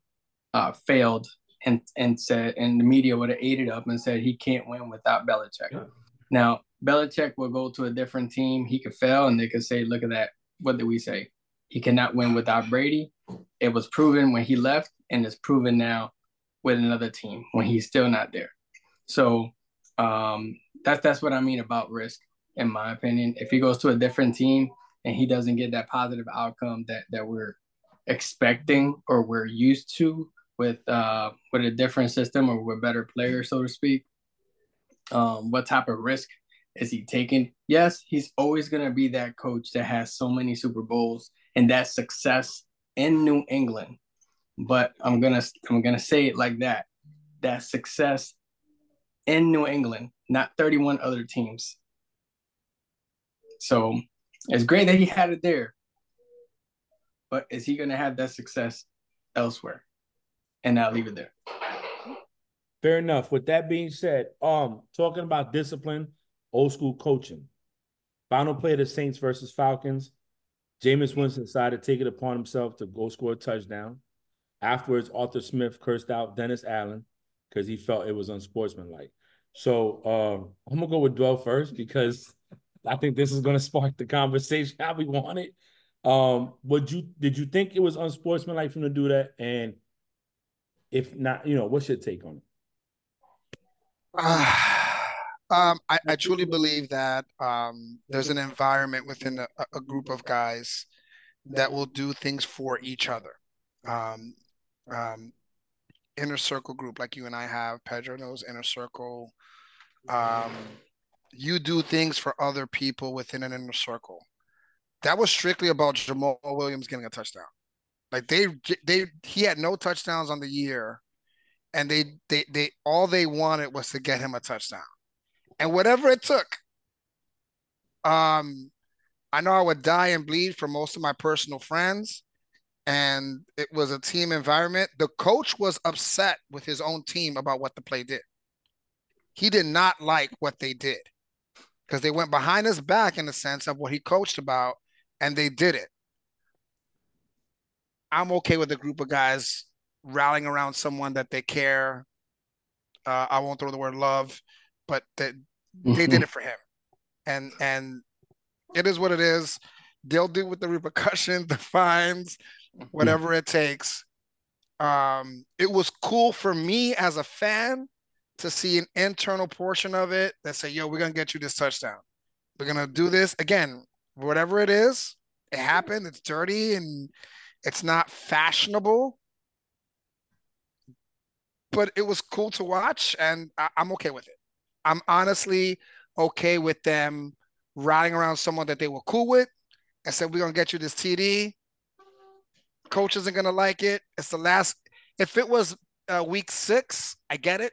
[SPEAKER 5] uh, failed, and and said, and the media would have ate it up and said he can't win without Belichick. Yeah. Now Belichick will go to a different team. He could fail, and they could say, "Look at that. What did we say? He cannot win without Brady." It was proven when he left, and it's proven now with another team when he's still not there. So um, that's that's what I mean about risk in my opinion. If he goes to a different team and he doesn't get that positive outcome that that we're expecting or we're used to with uh with a different system or with better players, so to speak, um, what type of risk is he taking? Yes, he's always gonna be that coach that has so many Super Bowls and that success in New England. But I'm gonna I'm gonna say it like that. That success in New England, not 31 other teams. So it's great that he had it there. But is he going to have that success elsewhere? And I'll leave it there.
[SPEAKER 1] Fair enough. With that being said, um, talking about discipline, old school coaching. Final play of the Saints versus Falcons. Jameis Winston decided to take it upon himself to go score a touchdown. Afterwards, Arthur Smith cursed out Dennis Allen because he felt it was unsportsmanlike. So um, I'm gonna go with Duell first because I think this is to spark the conversation how we want it. Um, would you did you think it was unsportsmanlike for him to do that? And if not, you know, what's your take on it?
[SPEAKER 2] Uh, um, I, I, truly believe that um, there's an environment within a, a, group of guys that will do things for each other. Um, um, inner circle group like you and I have, Pedro knows inner circle. Um, you do things for other people within an inner circle. That was strictly about Jamaal Williams getting a touchdown. Like they they he had no touchdowns on the year, and they they they all they wanted was to get him a touchdown, and whatever it took. Um, I know I would die and bleed for most of my personal friends, and it was a team environment. The coach was upset with his own team about what the play did. He did not like what they did because they went behind his back in the sense of what he coached about and they did it. I'm okay with a group of guys rallying around someone that they care. Uh, I won't throw the word love, but they, they did it for him, and and it is what it is. They'll deal with the repercussions, the fines, whatever it takes. Um, it was cool for me as a fan to see an internal portion of it that say, "Yo, we're gonna get you this touchdown. We're gonna do this again. Whatever it is, it happened. It's dirty and it's not fashionable." But it was cool to watch, and I- I'm okay with it. I'm honestly okay with them riding around someone that they were cool with and said, We're gonna get you this TD. Coach isn't gonna like it. It's the last. If it was uh, week six, I get it.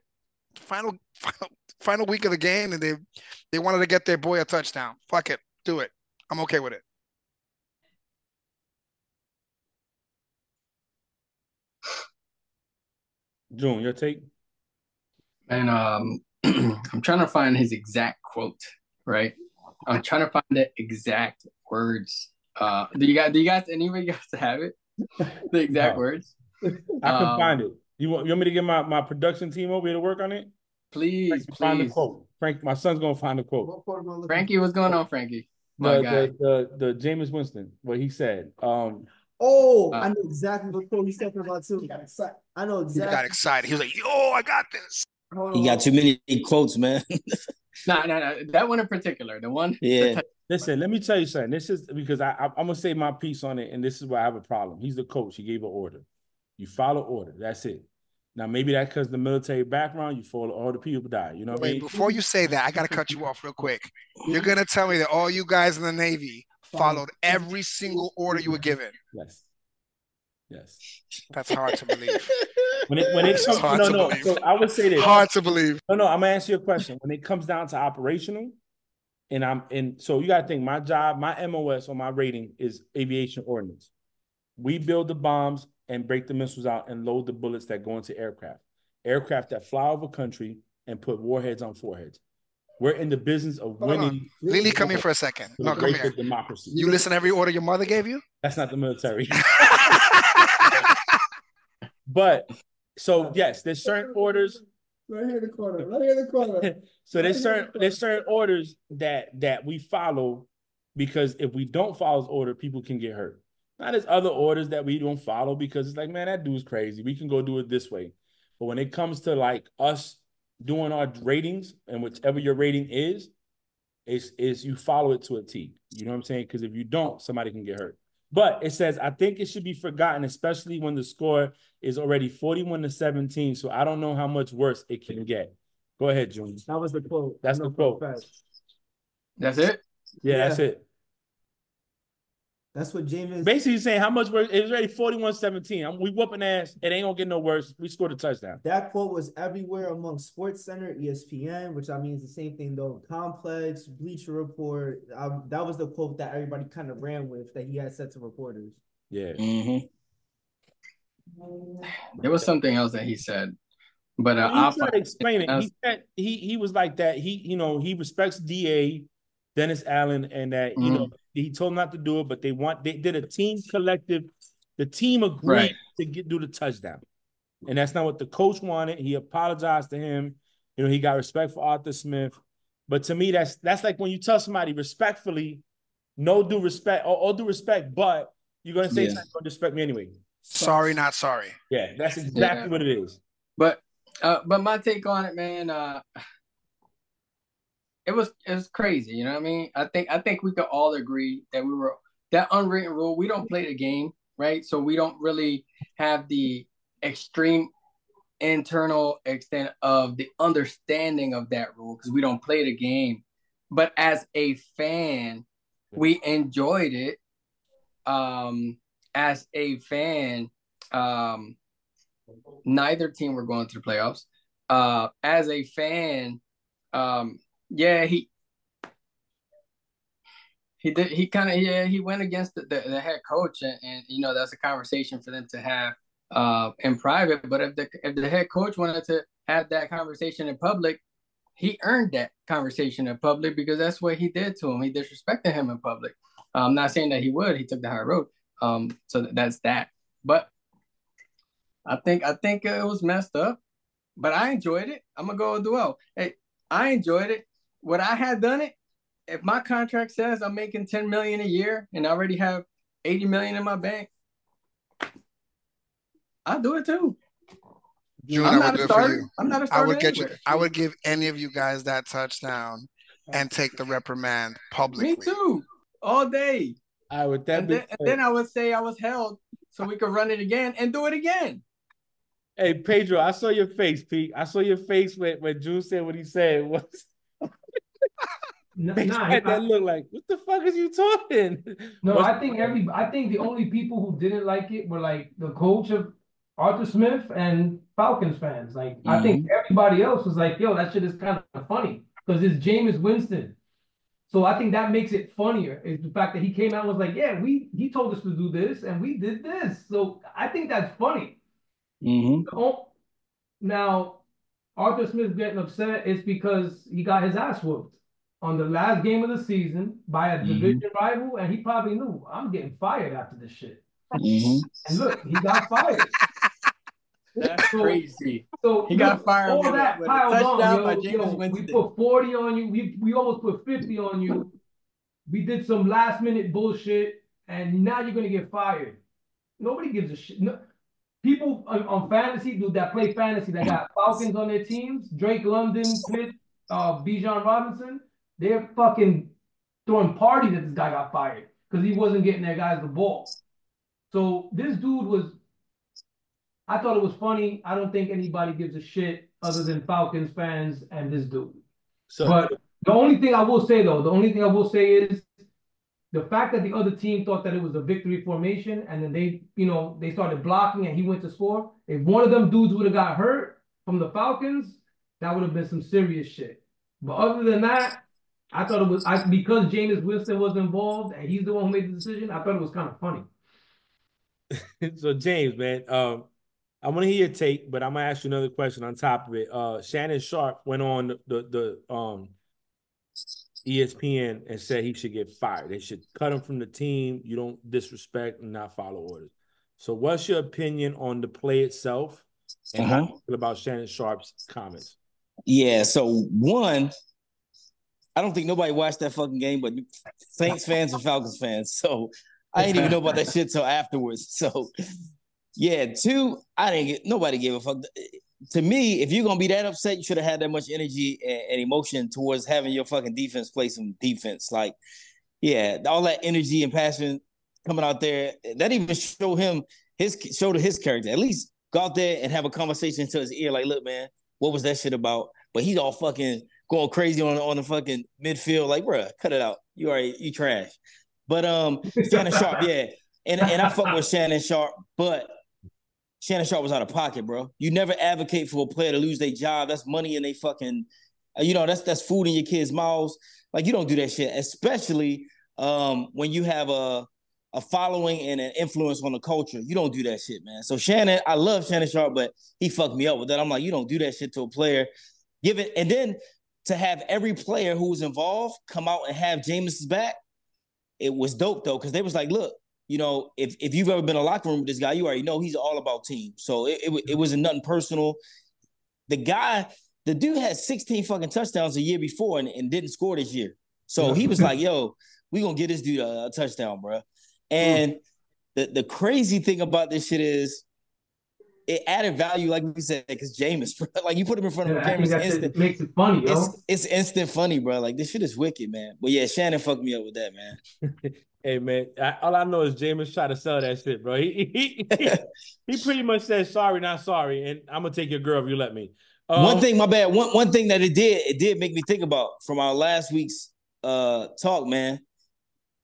[SPEAKER 2] Final, final, final week of the game, and they they wanted to get their boy a touchdown. Fuck it, do it. I'm okay with it.
[SPEAKER 1] June, your take?
[SPEAKER 5] And um, I'm trying to find his exact quote, right? I'm trying to find the exact words. Uh, do you guys, do you guys, anybody guys have it? The exact
[SPEAKER 1] No.
[SPEAKER 5] words?
[SPEAKER 1] I can
[SPEAKER 5] Um,
[SPEAKER 1] find it. You want, you want me to get my, my production team over here to work on it?
[SPEAKER 5] Please,
[SPEAKER 1] Frank, can find the quote. Frank, my son's gonna find the quote.
[SPEAKER 6] What part am I looking
[SPEAKER 5] Frankie, what's going on, Frankie? My
[SPEAKER 1] The,
[SPEAKER 5] guy.
[SPEAKER 1] the, the the Jameis Winston, what he said. Um,
[SPEAKER 6] Oh,
[SPEAKER 5] Uh,
[SPEAKER 6] I know exactly what quote he's talking about too. I know
[SPEAKER 2] He
[SPEAKER 6] exactly.
[SPEAKER 2] got excited. He was like, "Yo, I got this."
[SPEAKER 3] He got too many quotes, man.
[SPEAKER 5] No, no, no. That one in particular, the one.
[SPEAKER 3] Yeah.
[SPEAKER 1] listen, let me tell you something. This is because I, I I'm gonna say my piece on it, and this is where I have a problem. He's the coach. He gave an order. You follow order. That's it. Now maybe that because the military background, you follow all the people die. You know what I
[SPEAKER 2] Wait,
[SPEAKER 1] mean?
[SPEAKER 2] before you say that, I gotta cut you off real quick. You're gonna tell me that all you guys in the Navy followed every single order you were given.
[SPEAKER 1] Yes. Yes.
[SPEAKER 2] That's hard to believe.
[SPEAKER 1] When it when it comes
[SPEAKER 2] hard
[SPEAKER 1] no
[SPEAKER 2] to
[SPEAKER 1] no.
[SPEAKER 2] believe.
[SPEAKER 1] So I would say this.
[SPEAKER 2] Hard to believe.
[SPEAKER 1] No, no, I'm gonna answer your question. When it comes down to operational, and I'm and so you gotta think my job, my MOS or my rating is aviation ordnance. We build the bombs and break the missiles out and load the bullets that go into aircraft. Aircraft that fly over country and put warheads on foreheads. We're in the business of
[SPEAKER 2] Hold
[SPEAKER 1] winning
[SPEAKER 2] Lily, come here for a second. No, come here.
[SPEAKER 1] democracy.
[SPEAKER 2] You listen to every order your mother gave you?
[SPEAKER 1] That's not the military. but so yes, there's certain orders
[SPEAKER 6] Right here in the corner. Right here in the corner.
[SPEAKER 1] so there's certain there's certain orders that that we follow because if we don't follow this order, people can get hurt. Now there's other orders that we don't follow because it's like, man, that dude's crazy. We can go do it this way. But when it comes to like us doing our ratings and whichever your rating is, is is you follow it to a T. You know what I'm saying? Because if you don't, somebody can get hurt. But it says, I think it should be forgotten, especially when the score is already 41 to 17. So I don't know how much worse it can get. Go ahead, Junior.
[SPEAKER 6] That was the quote.
[SPEAKER 1] That's
[SPEAKER 6] I know
[SPEAKER 1] the
[SPEAKER 6] for
[SPEAKER 1] quote.
[SPEAKER 6] fact.
[SPEAKER 5] That's it.
[SPEAKER 1] Yeah,
[SPEAKER 6] Yeah.
[SPEAKER 1] that's it.
[SPEAKER 6] That's what James.
[SPEAKER 1] Basically, he's saying how much worse. It was already 41 17. I'm, we whooping ass. It ain't gonna get no worse. We scored a touchdown.
[SPEAKER 6] That quote was everywhere among Sports Center, ESPN, which I mean is the same thing though. Complex, Bleacher Report. Um, that was the quote that everybody kind of ran with that he had said to reporters.
[SPEAKER 1] Yeah.
[SPEAKER 3] hmm
[SPEAKER 5] There was something else that he said, but uh,
[SPEAKER 1] He
[SPEAKER 5] I'll
[SPEAKER 1] tried to explain it. He said he he was like that. He you know he respects Da Dennis Allen and that you know he told him not to do it, but they want they did a team collective. The team agreed
[SPEAKER 5] Right.
[SPEAKER 1] to get do the touchdown, and that's not what the coach wanted. He apologized to him. You know he got respect for Arthur Smith, but to me that's that's like when you tell somebody respectfully, no due respect or, or due respect, but you're gonna say
[SPEAKER 3] Yeah.
[SPEAKER 1] don't respect me anyway.
[SPEAKER 2] Sorry, not sorry.
[SPEAKER 1] Yeah, that's exactly
[SPEAKER 5] Yeah.
[SPEAKER 1] what it is.
[SPEAKER 5] but uh, but my take on it, man, uh, it was it was crazy. You know what I mean? I think I think we could all agree that we were that unwritten rule. We don't play the game, right? So we don't really have the extreme internal extent of the understanding of that rule because we don't play the game. But as a fan, we enjoyed it. Um, as a fan, um, neither team were going to the playoffs. Uh, as a fan, um, yeah, he he did he kind of yeah he went against the, the, the head coach and, and you know that's a conversation for them to have uh in private. But if the if the head coach wanted to have that conversation in public, he earned that conversation in public because that's what he did to him. He disrespected him in public. I'm not saying that he would. He took the high road. Um, so that's that. But I think I think it was messed up, but I enjoyed it. I'm gonna go with Duell. Hey, I enjoyed it. What I had done it, if my contract says I'm making 10 million a year and I already have 80 million in my bank, I'll do it too.
[SPEAKER 2] June,
[SPEAKER 5] I'm not
[SPEAKER 2] would
[SPEAKER 5] a
[SPEAKER 2] do it for
[SPEAKER 5] starter.
[SPEAKER 2] you.
[SPEAKER 5] I'm not a
[SPEAKER 2] I
[SPEAKER 5] starter.
[SPEAKER 2] would get you. I would give any of you guys that touchdown and take the reprimand publicly.
[SPEAKER 5] Me too. All day.
[SPEAKER 1] I would that
[SPEAKER 5] And then, and then I would say I was held so we could run it again and do it again.
[SPEAKER 1] Hey Pedro, I saw your face, Pete. I saw your face when, when June said what he said. Was
[SPEAKER 4] N-
[SPEAKER 1] Face
[SPEAKER 4] nah,
[SPEAKER 1] had
[SPEAKER 4] I-
[SPEAKER 1] that look like, what the fuck is you talking?
[SPEAKER 4] No, I think every I think the only people who didn't like it were like the coach of Arthur Smith and Falcons fans. Like I think everybody else was like, "Yo, that shit is kind of funny because it's Jameis Winston." So I think that makes it funnier is the fact that he came out and was like, "Yeah, we he told us to do this and we did this." So I think that's funny.
[SPEAKER 3] Mm-hmm.
[SPEAKER 4] Oh, now Arthur Smith getting upset is because he got his ass whooped on the last game of the season by a
[SPEAKER 3] Mhm.
[SPEAKER 4] division rival, and he probably knew I'm getting fired after this shit.
[SPEAKER 3] Mm-hmm.
[SPEAKER 4] And look, he got fired.
[SPEAKER 5] That's
[SPEAKER 4] So-
[SPEAKER 5] crazy.
[SPEAKER 4] So
[SPEAKER 5] He got fired
[SPEAKER 4] All that
[SPEAKER 5] with a
[SPEAKER 4] piled
[SPEAKER 5] touchdown
[SPEAKER 4] on,
[SPEAKER 5] by
[SPEAKER 4] yo,
[SPEAKER 5] Jameis
[SPEAKER 4] yo, we put 40 on you. We we almost put 50 on you. We did some last minute bullshit, and now you're gonna get fired. Nobody gives a shit. No, people on, on fantasy, dude, that play fantasy, that got Falcons on their teams, Drake London, Pitt, uh, Bijan Robinson, they're fucking throwing parties that this guy got fired because he wasn't getting their guys the ball. So this dude was I thought it was funny. I don't think anybody gives a shit other than Falcons fans and this dude.
[SPEAKER 1] So
[SPEAKER 4] But the only thing I will say though, the only thing I will say is the fact that the other team thought that it was a victory formation and then they, you know, they started blocking and he went to score. If one of them dudes would have got hurt from the Falcons, that would have been some serious shit. But other than that, I thought it was I because Jameis Winston was involved and he's the one who made the decision. I thought it was kind of funny.
[SPEAKER 1] so James, man, um, I want to hear your take, but I'm gonna ask you another question on top of it. Uh, Shannon Sharpe went on the the, the um ESPN and said he should get fired. They should cut him from the team. You don't disrespect and not follow orders. So, what's your opinion on the play itself and
[SPEAKER 3] Uh-huh.
[SPEAKER 1] you feel about Shannon Sharpe's comments?
[SPEAKER 3] Yeah. So one, I don't think nobody watched that fucking game, but Saints fans and Falcons fans. So I didn't even know about that shit till afterwards. So yeah. Two, I didn't get nobody gave a fuck. To me, if you're gonna be that upset, you should have had that much energy and, and emotion towards having your fucking defense play some defense. Like, yeah, all that energy and passion coming out there. That even showed him his showed his character. At least go out there and have a conversation to his ear. Like, look, man, what was that shit about? But he's all fucking going crazy on on the fucking midfield. Like, bruh, cut it out. You already you trash. But um, Shannon Sharpe, yeah, and and I fuck with Shannon Sharpe, but Shannon Sharpe was out of pocket, bro. You never advocate for a player to lose their job. That's money in they fucking, uh, you know, that's that's food in your kids' mouths. Like you don't do that shit, especially um when you have a a following and an influence on the culture. You don't do that shit, man. So Shannon, I love Shannon Sharpe, but he fucked me up with that. I'm like, you don't do that shit to a player. Give it, and then to have every player who was involved come out and have Jameis's back, it was dope though, because they was like, look, you know, if if you've ever been in a locker room with this guy, you already know he's all about team. So it it, it wasn't nothing personal. The guy, the dude had 16 fucking touchdowns a year before and, and didn't score this year. So he was like, yo, we gonna get this dude a, a touchdown, bro. And the, the crazy thing about this shit is it added value, like we said, because Jameis, bro. Like you put him in front of
[SPEAKER 4] Yeah,
[SPEAKER 3] a
[SPEAKER 4] I
[SPEAKER 3] camera,
[SPEAKER 4] think
[SPEAKER 3] instant.
[SPEAKER 4] it makes it funny, yo.
[SPEAKER 3] It's, it's instant funny, bro. Like this shit is wicked, man. But yeah, Shannon fucked me up with that, man.
[SPEAKER 1] Hey man, I, all I know is Jameis tried to sell that shit, bro. He he, he, he pretty much said sorry, not sorry, and I'm gonna take your girl if you let me. Um,
[SPEAKER 3] one thing, my bad. One one thing that it did, it did make me think about from our last week's uh talk, man.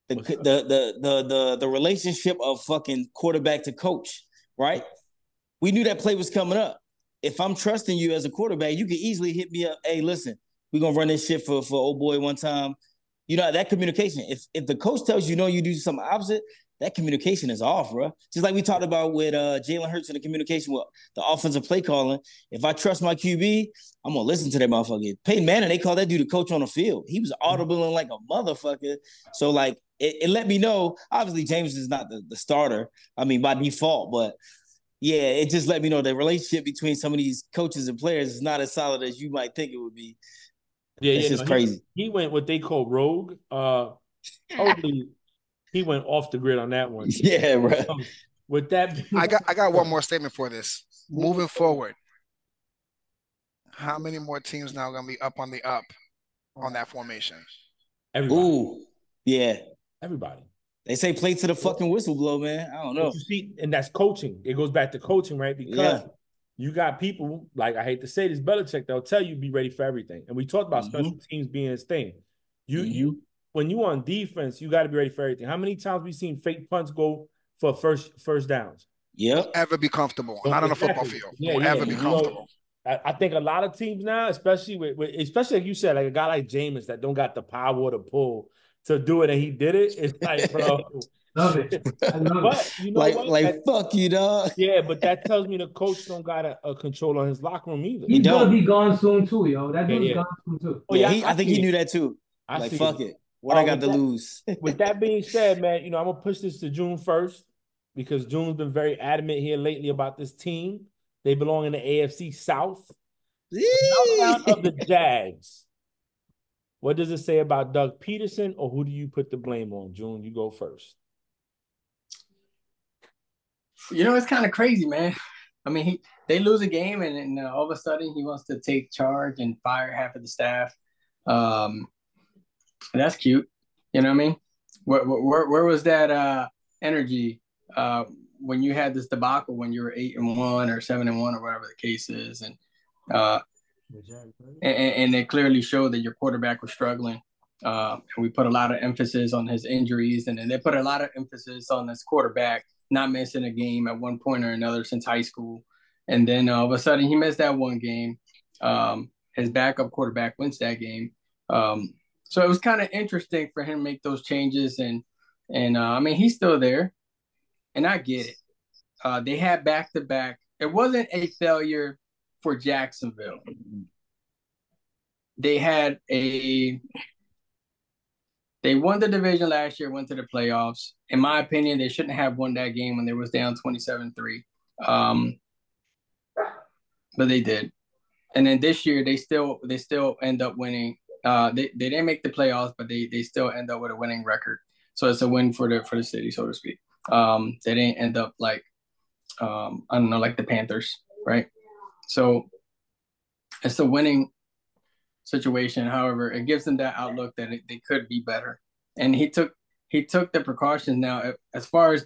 [SPEAKER 3] The the, the the the the relationship of fucking quarterback to coach, right? We knew that play was coming up. If I'm trusting you as a quarterback, you can easily hit me up. Hey, listen, we're gonna run this shit for for old boy one time. You know that communication. If if the coach tells you no, you do something opposite. That communication is off, bro. Just like we talked about with uh, Jalen Hurts and the communication with the offensive play calling. If I trust my QB, I'm gonna listen to that motherfucker. Peyton Manning, they call that dude a coach on the field. He was audibling like a motherfucker. So like it, it, let me know. Obviously, James is not the, the starter. I mean, by default, but yeah, it just let me know the relationship between some of these coaches and players is not as solid as you might think it would be.
[SPEAKER 1] Yeah, it's yeah, just no, crazy. He, he, went what they call rogue. Uh, totally, he went off the grid on that one.
[SPEAKER 3] Yeah, right.
[SPEAKER 1] Um, with that,
[SPEAKER 2] I got I got one more statement for this. Moving forward, how many more teams now going to be up on the up on that formation?
[SPEAKER 3] Everybody. Ooh, yeah.
[SPEAKER 1] Everybody.
[SPEAKER 3] They say play to the fucking whistle blow, man. I don't know.
[SPEAKER 1] You see, and that's coaching. It goes back to coaching, right? Because yeah. you got people like I hate to say this, Belichick. They'll tell you be ready for everything. And we talked about mm-hmm. special teams being his thing. You mm-hmm. you when you on defense, you got to be ready for everything. How many times we seen fake punts go for first first downs?
[SPEAKER 3] Yeah,
[SPEAKER 2] ever be comfortable. Not on a football field. Yeah, Don't yeah. ever be comfortable.
[SPEAKER 1] You know, I, think a lot of teams now, especially with, with, especially like you said, like a guy like Jameis that don't got the power to pull to do it, and he did it. It's like, bro.
[SPEAKER 4] love it. I love
[SPEAKER 3] but, it. You know like, what? like that, fuck you, dog.
[SPEAKER 1] Yeah, but that tells me the coach don't got a, a control on his locker room either.
[SPEAKER 4] He's gonna be gone soon too, yo. That dude's yeah, yeah. gone soon too.
[SPEAKER 3] Oh, yeah, he, I, I, think he knew that too. I like fuck it. it. What I oh, got to
[SPEAKER 1] that,
[SPEAKER 3] lose?
[SPEAKER 1] with that being said, man, you know I'm gonna push this to June first because June's been very adamant here lately about this team. They belong in the AFC South. of the Jags. What does it say about Doug Pederson, or who do you put the blame on? June, you go first.
[SPEAKER 5] You know, it's kind of crazy, man. I mean, he, they lose a game, and, and uh, all of a sudden he wants to take charge and fire half of the staff. Um, that's cute. You know what I mean? Where, where, where was that uh, energy uh, when you had this debacle when you were eight and one or seven and one or whatever the case is, and uh, and, and it clearly showed that your quarterback was struggling. Uh, and we put a lot of emphasis on his injuries, and then they put a lot of emphasis on this quarterback not missing a game at one point or another since high school. And then all of a sudden, he missed that one game. Um, his backup quarterback wins that game. Um, so it was kind of interesting for him to make those changes. And and uh, I mean, he's still there and I get it. Uh, they had back to back. It wasn't a failure for Jacksonville. They had a. They won the division last year, went to the playoffs. In my opinion, they shouldn't have won that game when they was down 27-3. Um, but they did. And then this year they still they still end up winning. Uh, they, they didn't make the playoffs, but they they still end up with a winning record. So it's a win for the for the city, so to speak um, they didn't end up like um, I don't know, like the Panthers, right? So it's a winning situation. However, it gives them that outlook that it, they could be better. And he took he took the precautions. Now, as far as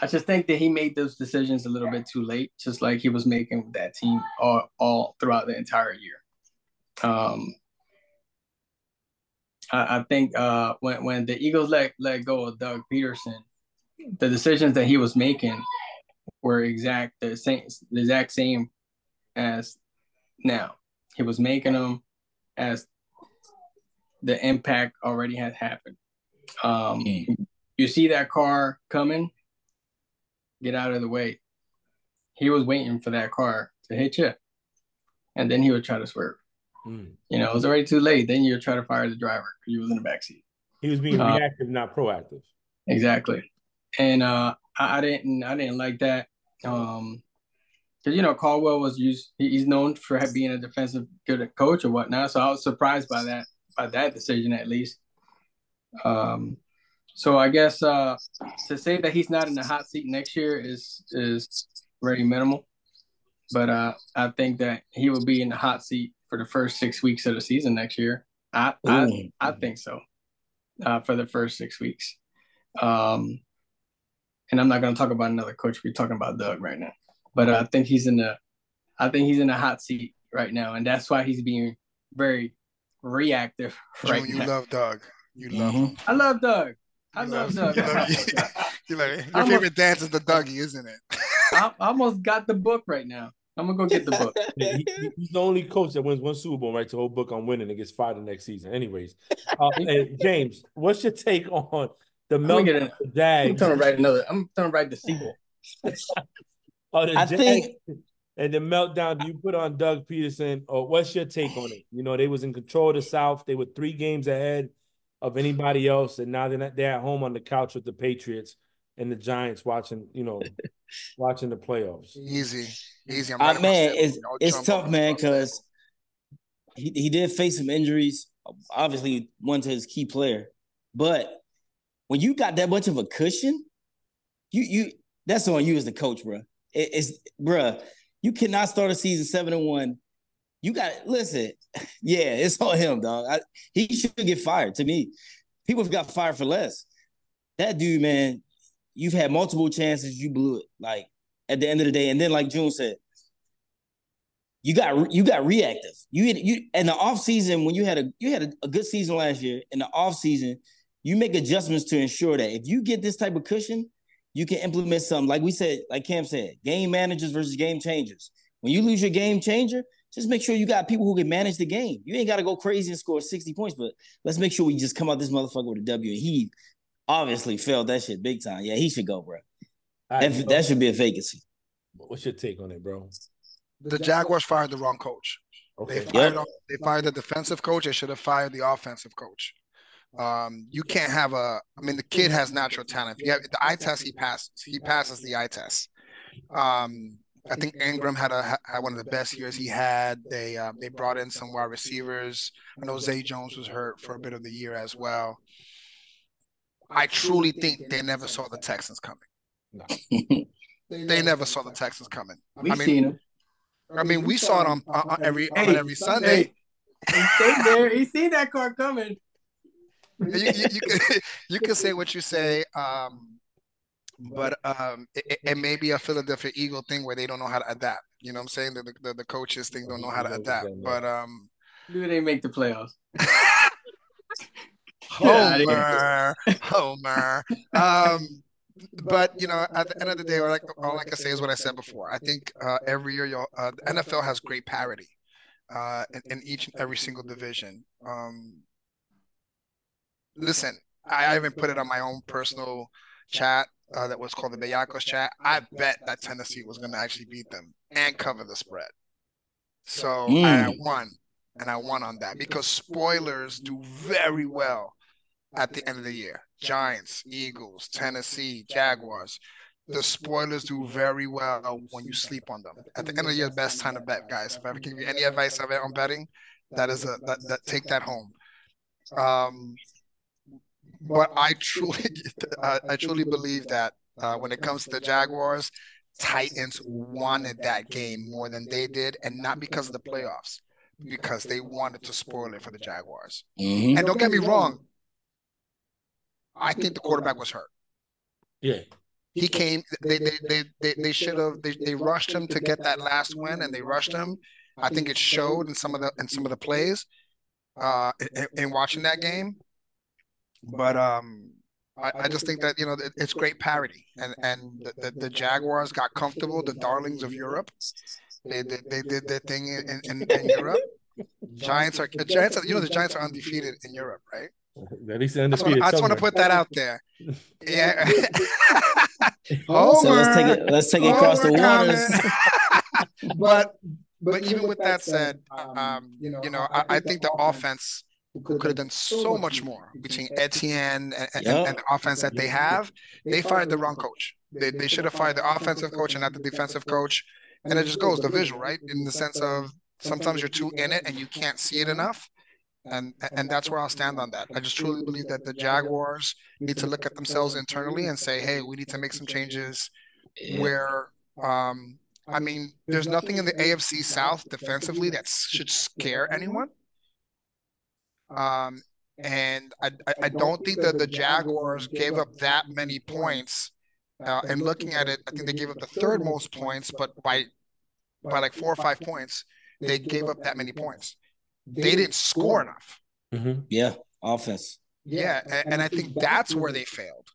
[SPEAKER 5] I just think that he made those decisions a little bit too late, just like he was making with that team all, all throughout the entire year. Um, I, I think uh, when when the Eagles let let go of Doug Pederson, the decisions that he was making were exact the same the exact same as now. He was making them as the impact already had happened. Um, mm. You see that car coming, get out of the way. He was waiting for that car to hit you, and then he would try to swerve. Mm. You know, it was already too late. Then you're trying to fire the driver because he was in the backseat.
[SPEAKER 1] He was being uh, reactive, not proactive.
[SPEAKER 5] Exactly. And uh, I, I, didn't, I didn't like that. Um, because you know Caldwell was used. He's known for being a defensive good coach or whatnot. So I was surprised by that, by that decision at least. Um, so I guess uh, to say that he's not in the hot seat next year is is very minimal. But uh, I think that he will be in the hot seat for the first six weeks of the season next year. I I, I think so. Uh, for the first six weeks. Um, and I'm not going to talk about another coach. We're talking about Doug right now. But uh, I think he's in the, I think he's in a hot seat right now, and that's why he's being very reactive right
[SPEAKER 2] you
[SPEAKER 5] now.
[SPEAKER 2] love Doug. You love mm-hmm. him.
[SPEAKER 5] I love Doug. I you love, love Doug. You love,
[SPEAKER 2] you love, your almost, favorite dance is the Dougie, isn't it?
[SPEAKER 5] I, I almost got the book right now. I'm gonna go get the book.
[SPEAKER 1] he, he's the only coach that wins one Super Bowl, writes a whole book on winning and gets fired the next season. Anyways, uh, James, what's your take on the meltdown of the
[SPEAKER 5] I'm trying to write another. I'm trying to write the sequel.
[SPEAKER 1] oh, the I Jags, think and the meltdown you put on Doug Pederson? or what's your take on it? You know, they was in control of the South. They were three games ahead of anybody else, and now they're not, they're at home on the couch with the Patriots and the Giants watching, you know, watching the playoffs.
[SPEAKER 2] Easy, easy.
[SPEAKER 3] I'm uh, man, it's no it's tough, man, because he, he did face some injuries. Obviously, one to his key player, but when you got that much of a cushion, you you that's on you as the coach, bro. It, it's bruh, you cannot start a season seven and one. You got listen, yeah, it's on him, dog. I, he should get fired. To me, people have got fired for less. That dude, man, you've had multiple chances, you blew it. Like at the end of the day, and then like June said, you got you got reactive. You you in the off season when you had a you had a, a good season last year. In the off season, you make adjustments to ensure that if you get this type of cushion, you can implement some, like we said, like Cam said, game managers versus game changers. When you lose your game changer, just make sure you got people who can manage the game. You ain't got to go crazy and score 60 points, but let's make sure we just come out this motherfucker with a W. He obviously failed that shit big time. Yeah, he should go, bro. Right, that, that should be a vacancy.
[SPEAKER 1] What's your take on it, bro?
[SPEAKER 2] The Jaguars fired the wrong coach. Okay. They fired, yep. they fired the defensive coach. They should have fired the offensive coach. Um, you can't have a. I mean, the kid has natural talent. If you have the eye test, he passes. He passes the eye test. Um, I think Engram had a had one of the best years he had. They um, they brought in some wide receivers. I know Zay Jones was hurt for a bit of the year as well. I truly think they never saw the Texans coming. No. they never saw the Texans coming.
[SPEAKER 5] We've
[SPEAKER 2] I mean,
[SPEAKER 5] seen them.
[SPEAKER 2] I mean, we saw it on, on every on every Sunday.
[SPEAKER 5] Hey, he stayed there. He seen that car coming
[SPEAKER 2] you, you, you, can you can say what you say, um, but um, it, it, may be a Philadelphia Eagle thing where they don't know how to adapt. You know what I'm saying? The, the, the coaches thing don't know how to adapt. But um,
[SPEAKER 5] do they make the playoffs?
[SPEAKER 2] Homer, Homer. Um, but you know, at the end of the day, all, like, all I can say is what I said before. I think uh, every year, uh, the NFL has great parity uh, in, in, each and every single division. Um, listen, I even put it on my own personal chat uh, that was called the Bellacos chat. I bet that Tennessee was going to actually beat them and cover the spread. So mm. I won, and I won on that because spoilers do very well at the end of the year. Giants, Eagles, Tennessee, Jaguars. The spoilers do very well when you sleep on them. At the end of the year, best time to bet, guys. If I ever give you any advice on betting, that is a that, that take that home. Um, but I truly, I truly believe that uh, when it comes to the Jaguars, Titans wanted that game more than they did, and not because of the playoffs, because they wanted to spoil it for the Jaguars. Mm-hmm. And don't get me wrong, I think the quarterback was hurt.
[SPEAKER 1] Yeah.
[SPEAKER 2] He came. They they they they, they should have. They, they rushed him to get that last win, and they rushed him. I think it showed in some of the in some of the plays. Uh, in, in watching that game, but um, I, I just think that you know it's great parity, and and the, the, the, Jaguars got comfortable, the darlings of Europe. They did they, did their thing in, in, in Europe. Giants are Giants. Are, you know the Giants are undefeated in Europe, right?
[SPEAKER 1] At least undefeated.
[SPEAKER 2] I just want to put that out there. Yeah.
[SPEAKER 3] so let's take it. Let's take it across the waters.
[SPEAKER 2] but but even with that said, um, you know, I, I think the offense could have done so much more between Etienne and, and, yep. and, the offense that they have. They fired the wrong coach. They, they should have fired the offensive coach and not the defensive coach. And it just goes the visual, right? In the sense of sometimes you're too in it and you can't see it enough. And and that's where I'll stand on that. I just truly believe that the Jaguars need to look at themselves internally and say, hey, we need to make some changes where um I mean, there's nothing in the AFC South defensively that should scare anyone. Um, and I, I don't think that the Jaguars gave up that many points. Uh, and looking at it, I think they gave up the third most points, but by by like four or five points, they gave up that many points. They didn't score enough.
[SPEAKER 3] Mm-hmm. Yeah, offense.
[SPEAKER 2] Yeah, and, and I think that's where they failed.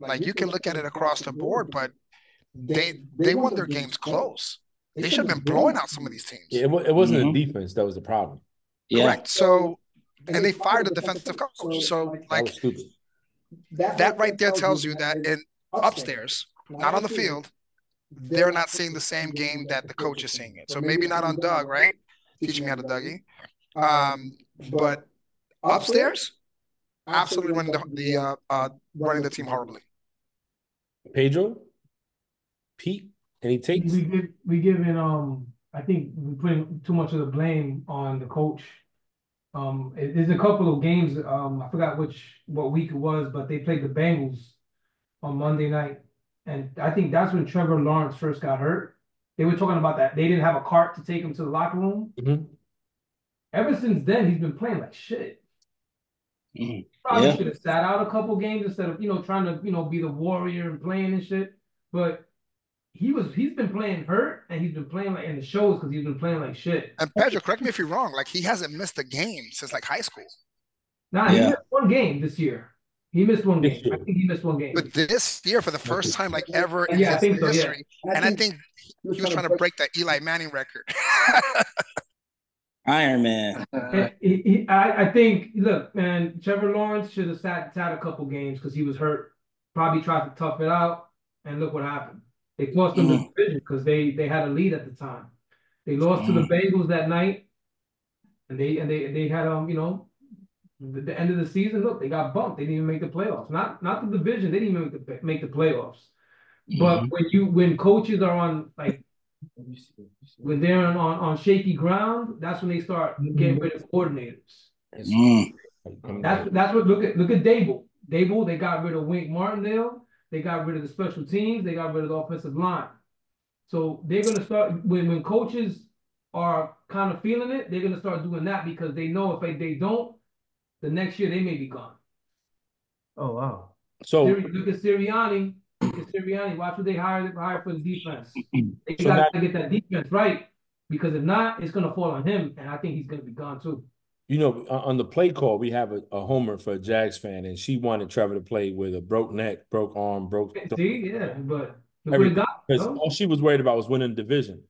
[SPEAKER 2] Like you can look at it across the board, but they they won their games close. They should have been blowing out some of these teams.
[SPEAKER 1] Yeah, it, it wasn't mm-hmm. the defense that was the problem.
[SPEAKER 2] Yeah. Correct. So and they fired the defensive coach. So like that, that right there tells you that in upstairs, not on the field, they're not seeing the same game that the coach is seeing it. So maybe not on Doug, right? Teaching me how to Dougie. Um, but upstairs, absolutely running the, the uh, uh, running the team horribly.
[SPEAKER 1] Pedro, Pete, any takes?
[SPEAKER 4] We give we giving um I think we putting too much of the blame on the coach. Um, it, there's a couple of games. Um, I forgot which what week it was, but they played the Bengals on Monday night, and I think that's when Trevor Lawrence first got hurt. They were talking about that they didn't have a cart to take him to the locker room.
[SPEAKER 1] Mm-hmm.
[SPEAKER 4] Ever since then, he's been playing like shit.
[SPEAKER 3] Mhm.
[SPEAKER 4] Probably
[SPEAKER 3] Yeah.
[SPEAKER 4] should have sat out a couple games instead of you know trying to you know be the warrior and playing and shit. But he was he's been playing hurt and he's been playing like in the shows because he's been playing like shit.
[SPEAKER 2] And Pedro, correct me if you're wrong. Like he hasn't missed a game since like high school.
[SPEAKER 4] Nah, he missed one game this year. He missed one game. I think he missed one game.
[SPEAKER 2] But this year, for the first time like ever in
[SPEAKER 4] Yeah, I
[SPEAKER 2] his
[SPEAKER 4] think so, yeah.
[SPEAKER 2] and I think he was trying to break that Eli Manning record.
[SPEAKER 3] Iron Man.
[SPEAKER 4] And he, he, I, I think, look, man, Trevor Lawrence should have sat, sat a couple games because he was hurt. Probably tried to tough it out, and look what happened. They cost them the division because they they had a lead at the time. They lost to the Bengals that night, and they and they they had um you know the, the end of the season. Look, they got bumped. They didn't even make the playoffs. Not not the division. They didn't even make the make the playoffs. But when you when coaches are on like when they're on, on on shaky ground, that's when they start getting rid of coordinators.
[SPEAKER 3] Mm.
[SPEAKER 4] That's that's what look at look at Daboll. Daboll, they got rid of Wink Martindale, they got rid of the special teams, they got rid of the offensive line. So they're gonna start when when coaches are kind of feeling it, they're gonna start doing that because they know if they, they don't, the next year they may be gone.
[SPEAKER 6] Oh wow.
[SPEAKER 1] So
[SPEAKER 4] Siri- Look at Sirianni. Look at Sirianni. Watch what they hire hire for the defense. They
[SPEAKER 1] So
[SPEAKER 4] got to get that defense right because if not, it's gonna fall on him, and I think he's gonna be gone too.
[SPEAKER 1] You know, on on the play call, we have a, a homer for a Jags fan, and she wanted Trevor to play with a broke neck, broke arm, broke.
[SPEAKER 4] See, yeah, but look what it got.
[SPEAKER 1] Because
[SPEAKER 4] bro.
[SPEAKER 1] all she was worried about was winning the division.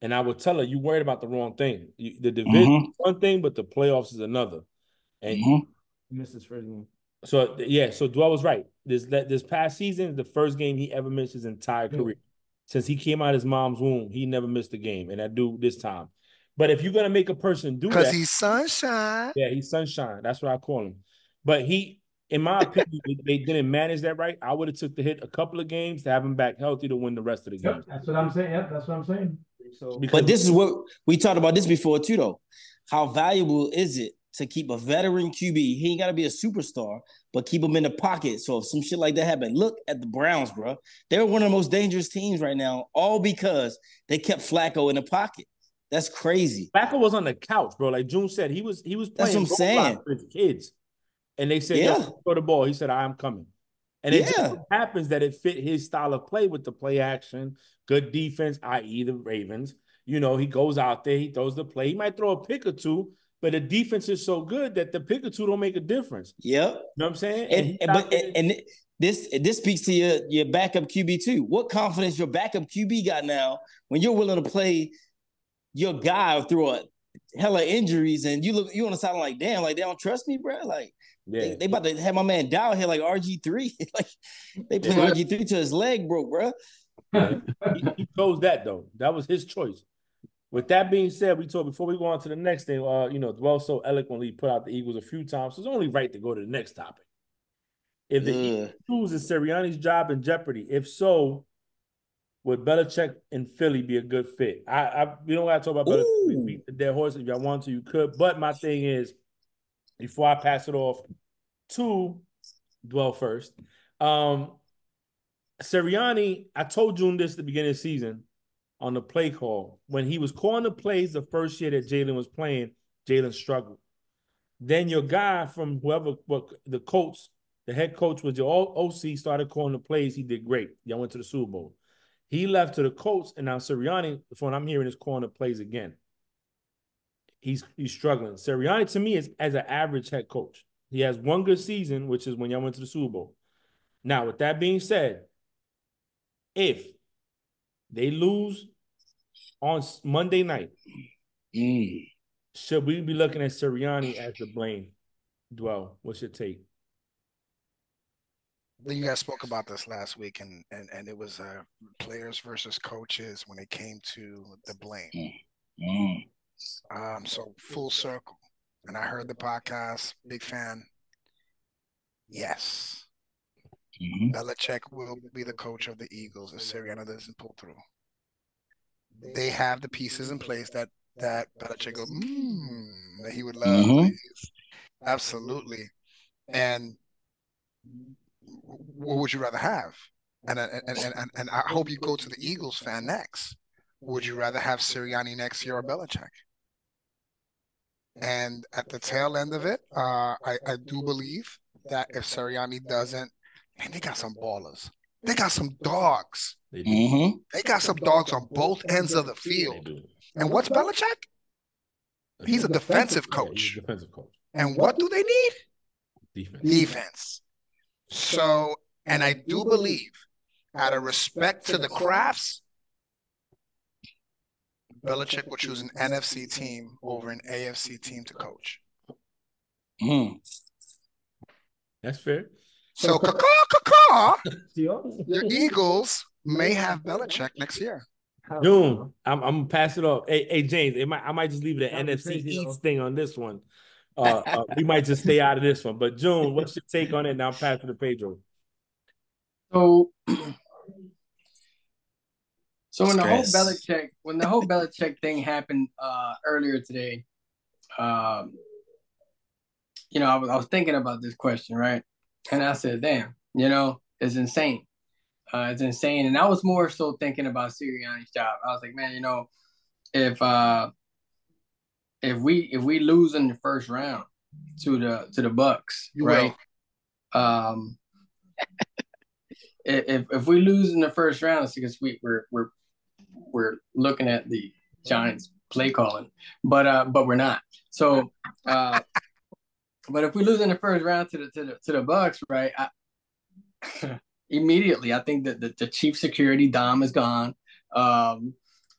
[SPEAKER 1] And I would tell her, you worried about the wrong thing. You, the division is one thing, but the playoffs is another. And
[SPEAKER 3] Mhm.
[SPEAKER 6] He missed his first game.
[SPEAKER 1] so yeah, so Duell was right. This that this past season, the first game he ever missed his entire
[SPEAKER 4] Yeah.
[SPEAKER 1] career. Since he came out of his mom's womb, he never missed a game. And I do this time. But if you're gonna make a person do that, Because
[SPEAKER 2] he's sunshine.
[SPEAKER 1] yeah, he's sunshine. That's what I call him. But he, in my opinion, they, they didn't manage that right. I would have took the hit a couple of games to have him back healthy to win the rest of the
[SPEAKER 4] Yep, that's what I'm saying. Yep, that's what I'm saying.
[SPEAKER 6] So
[SPEAKER 1] Because
[SPEAKER 3] But this is what we talked about this before too, though. How valuable is it to keep a veteran QB? He ain't got to be a superstar, but keep him in the pocket. So if some shit like that happened, look at the Browns, bro. They're one of the most dangerous teams right now, all because they kept Flacco in the pocket. That's crazy.
[SPEAKER 1] Flacco was on the couch, bro. Like June said, he was he was
[SPEAKER 3] That's
[SPEAKER 1] playing
[SPEAKER 3] what I'm saying.
[SPEAKER 1] with his kids, and they said,
[SPEAKER 3] Yeah.
[SPEAKER 1] "Yo, throw the ball." He said, "I'm coming." And it just
[SPEAKER 3] Yeah.
[SPEAKER 1] happens that it fit his style of play with the play action, good defense, i.e., the Ravens. You know, he goes out there, he throws the play. He might throw a pick or two, but the defense is so good that the pick or two don't make a difference.
[SPEAKER 3] Yep.
[SPEAKER 1] You know what I'm saying?
[SPEAKER 3] And, and- but and, and this this speaks to your your backup QB too. What confidence your backup QB got now when you're willing to play your guy through a hella injuries and you look you on the sideline like damn like they don't trust me, bro. Like
[SPEAKER 1] yeah.
[SPEAKER 3] they, they about to have my man down here like RG three. like they play
[SPEAKER 1] Yeah.
[SPEAKER 3] RG three to his leg broke, bro.
[SPEAKER 1] He, he chose that though. That was his choice. With that being said, we talked before we go on to the next thing. Uh, you know, Duell so eloquently put out the Eagles a few times. So it's only right to go to the next topic. If the Eagles
[SPEAKER 3] Ugh.
[SPEAKER 1] lose, is Sirianni's job in jeopardy? If so, would Belichick in Philly be a good fit? I, I we don't got to talk about Belichick. We beat the dead horse. If y'all want to, you could. But my thing is, before I pass it off to Duell first, um, Sirianni, I told June this at the beginning of the season on the play call. When he was calling the plays the first year that Jalen was playing, Jalen struggled. Then your guy from whoever what the coach, the head coach was your OC, started calling the plays. He did great. Y'all went to the Super Bowl. He left to the Colts, and now Sirianni, from what I'm hearing, is calling the plays again. He's he's struggling. Sirianni to me is as an average head coach. He has one good season, which is when y'all went to the Super Bowl. Now, with that being said, if they lose on Monday night,
[SPEAKER 3] Mm.
[SPEAKER 1] should we be looking at Sirianni as the blame? Duell, what's your take?
[SPEAKER 2] You guys spoke about this last week, and and and it was uh, players versus coaches when it came to the blame. Mm. Um, so full circle, and I heard the podcast. Big fan. Yes, mm-hmm. Belichick will be the coach of the Eagles if Sirianni doesn't pull through. They have the pieces in place that that Belichick go, mm, that he would love. Mm-hmm. Absolutely, and what would you rather have? And, and and, and and I hope you go to the Eagles fan next. Would you rather have Sirianni next year or Belichick? And at the tail end of it, uh, I, I do believe that if Sirianni doesn't, man, they got some ballers. They got some dogs. They, mm-hmm. they got some dogs on both ends of the field. And what's Belichick? He's a defensive coach. Yeah, a defensive coach. And what do they need? Defense. Defense. So, and I do believe, out of respect to the Krafts, Belichick will choose an NFC team over an AFC team to coach.
[SPEAKER 1] Mm. That's fair.
[SPEAKER 2] So, caw, caw, your Eagles may have Belichick next year.
[SPEAKER 1] June, I'm, I'm gonna pass it off. Hey, hey James, it might, I might just leave the NFC East thing on this one. Uh, uh, we might just stay out of this one. But June, what's your take on it? Now pass it to Pedro.
[SPEAKER 5] So, so when Stress. the whole Belichick, when the whole Belichick thing happened uh, earlier today, um, you know, I was, I was thinking about this question, right? And I said, "Damn, you know, it's insane. Uh, it's insane." And I was more so thinking about Sirianni's job. I was like, "Man, you know, if uh, if we if we lose in the first round to the to the Bucks, you right? Will. Um, if if we lose in the first round, it's because we we're we're we're looking at the Giants play calling, but uh, but we're not. So, uh, but if we lose in the first round to the to the to the Bucks, right? I, immediately, I think that the, the chief security Dom is gone, um,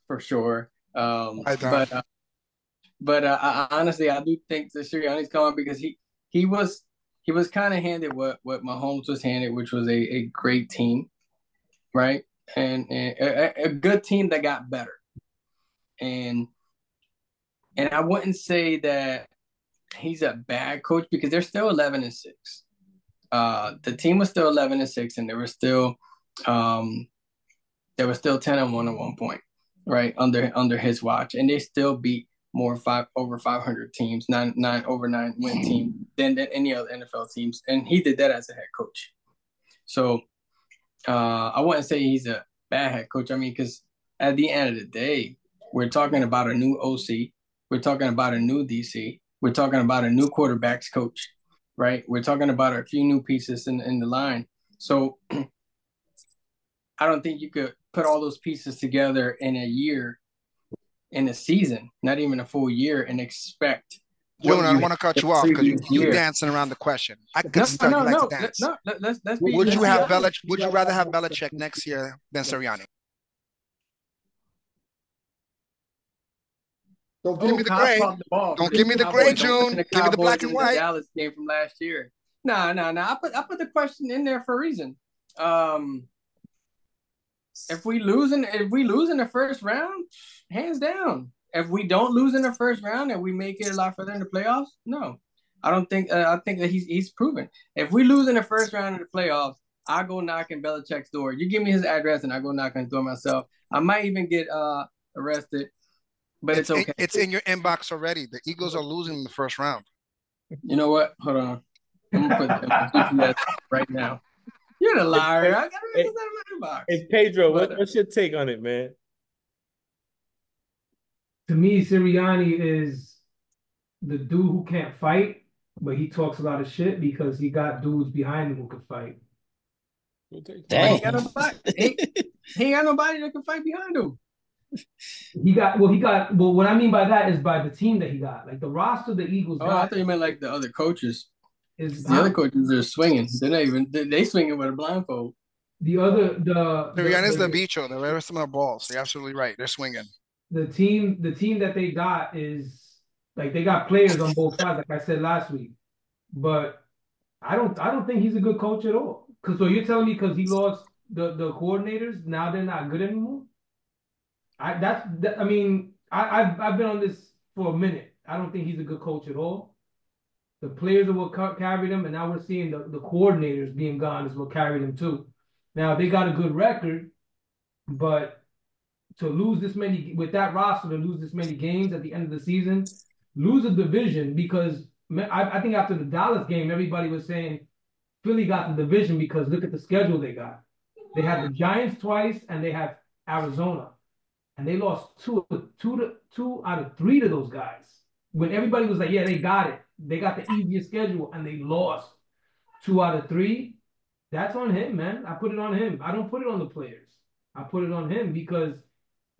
[SPEAKER 5] for sure. Um, but uh, but uh, I, honestly, I do think that Sirianni's coming because he he was he was kind of handed what what Mahomes was handed, which was a, a great team, right? And, and a, a good team that got better. And and I wouldn't say that he's a bad coach because they're still eleven and six. Uh, the team was still eleven and six, and they were still um, they were still ten and one at one point, right under under his watch, and they still beat more five over 500 teams, nine nine over nine win team than, than any other NFL teams, and he did that as a head coach. So uh, I wouldn't say he's a bad head coach. I mean, because at the end of the day, we're talking about a new OC, we're talking about a new DC, we're talking about a new quarterbacks coach, right? We're talking about a few new pieces in in the line. So I don't think you could put all those pieces together in a year in a season, not even a full year, and expect.
[SPEAKER 2] June, I don't want to cut you off because you, you're dancing around the question. I could no, no, like no, to dance. No, let's, let's be, would let's you have Belich- Would you rather have Belichick next year than Sirianni? Don't give oh, me the gray. The Don't give me the gray, June. Give me the black and white.
[SPEAKER 5] Dallas game from last year. No, no, no. I put I put the question in there for a reason. Um, if we lose in if we lose in the first round, hands down. If we don't lose in the first round and we make it a lot further in the playoffs, no, I don't think. Uh, I think that he's he's proven. If we lose in the first round of the playoffs, I go knocking Belichick's door. You give me his address and I go knock on his door myself. I might even get uh arrested, but it's, it's okay.
[SPEAKER 2] it's in your inbox already. The Eagles are losing in the first round.
[SPEAKER 5] You know what? Hold on. I'm gonna put right now. You're the liar. I got
[SPEAKER 1] it in my inbox. Hey Pedro, what, what's your take on it, man?
[SPEAKER 4] To me, Sirianni is the dude who can't fight, but he talks a lot of shit because he got dudes behind him who can fight.
[SPEAKER 5] Dang. He, got nobody, he, he ain't got nobody that can fight behind him.
[SPEAKER 4] He got well. He got well. What I mean by that is by the team that he got, like the roster the Eagles.
[SPEAKER 5] Oh, got, I thought you meant like the other coaches. Is the other coaches are swinging. They're not even. They swinging with a blindfold.
[SPEAKER 4] The other the.
[SPEAKER 2] The is the, the bicho. The rest of them are balls. You're absolutely right. They're swinging.
[SPEAKER 4] The team, the team that they got is like they got players on both sides, like I said last week. But I don't, I don't think he's a good coach at all. Cause so you're telling me because he lost the the coordinators, now they're not good anymore. I that's that, I mean I I've I've been on this for a minute. I don't think he's a good coach at all. The players are what carried him, and now we're seeing the, the coordinators being gone is what carried him too. Now they got a good record, but to lose this many with that roster to lose this many games at the end of the season, lose a division because I, I think after the Dallas game, everybody was saying Philly got the division because look at the schedule they got. They had the Giants twice and they have Arizona. And they lost two, two, to, two out of three to those guys. When everybody was like, yeah, they got it. They got the easiest schedule and they lost two out of three. That's on him, man. I put it on him. I don't put it on the players. I put it on him because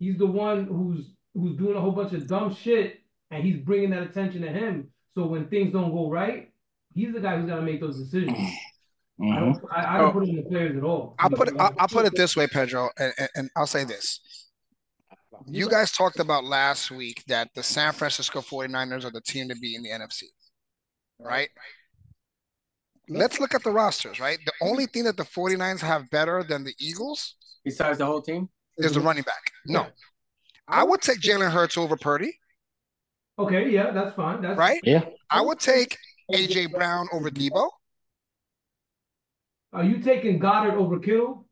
[SPEAKER 4] he's the one who's who's doing a whole bunch of dumb shit and he's bringing that attention to him. So when things don't go right, he's the guy who's got to make those decisions. Mm-hmm. I don't. I, I don't oh, put it in the players at all.
[SPEAKER 2] I'll put it. I'll, I'll put it this way, Pedro, and, and, and I'll say this. You guys talked about last week that the San Francisco 49ers are the team to be in the NFC, right? Let's look at the rosters, right? The only thing that the 49ers have better than the Eagles,
[SPEAKER 5] besides the whole team,
[SPEAKER 2] is the running back. No. I would take Jalen Hurts over Purdy.
[SPEAKER 4] Okay, yeah, that's fine. That's
[SPEAKER 2] right.
[SPEAKER 3] Yeah.
[SPEAKER 2] I would take AJ Brown over Deebo.
[SPEAKER 4] Are you taking Goedert over Kittle?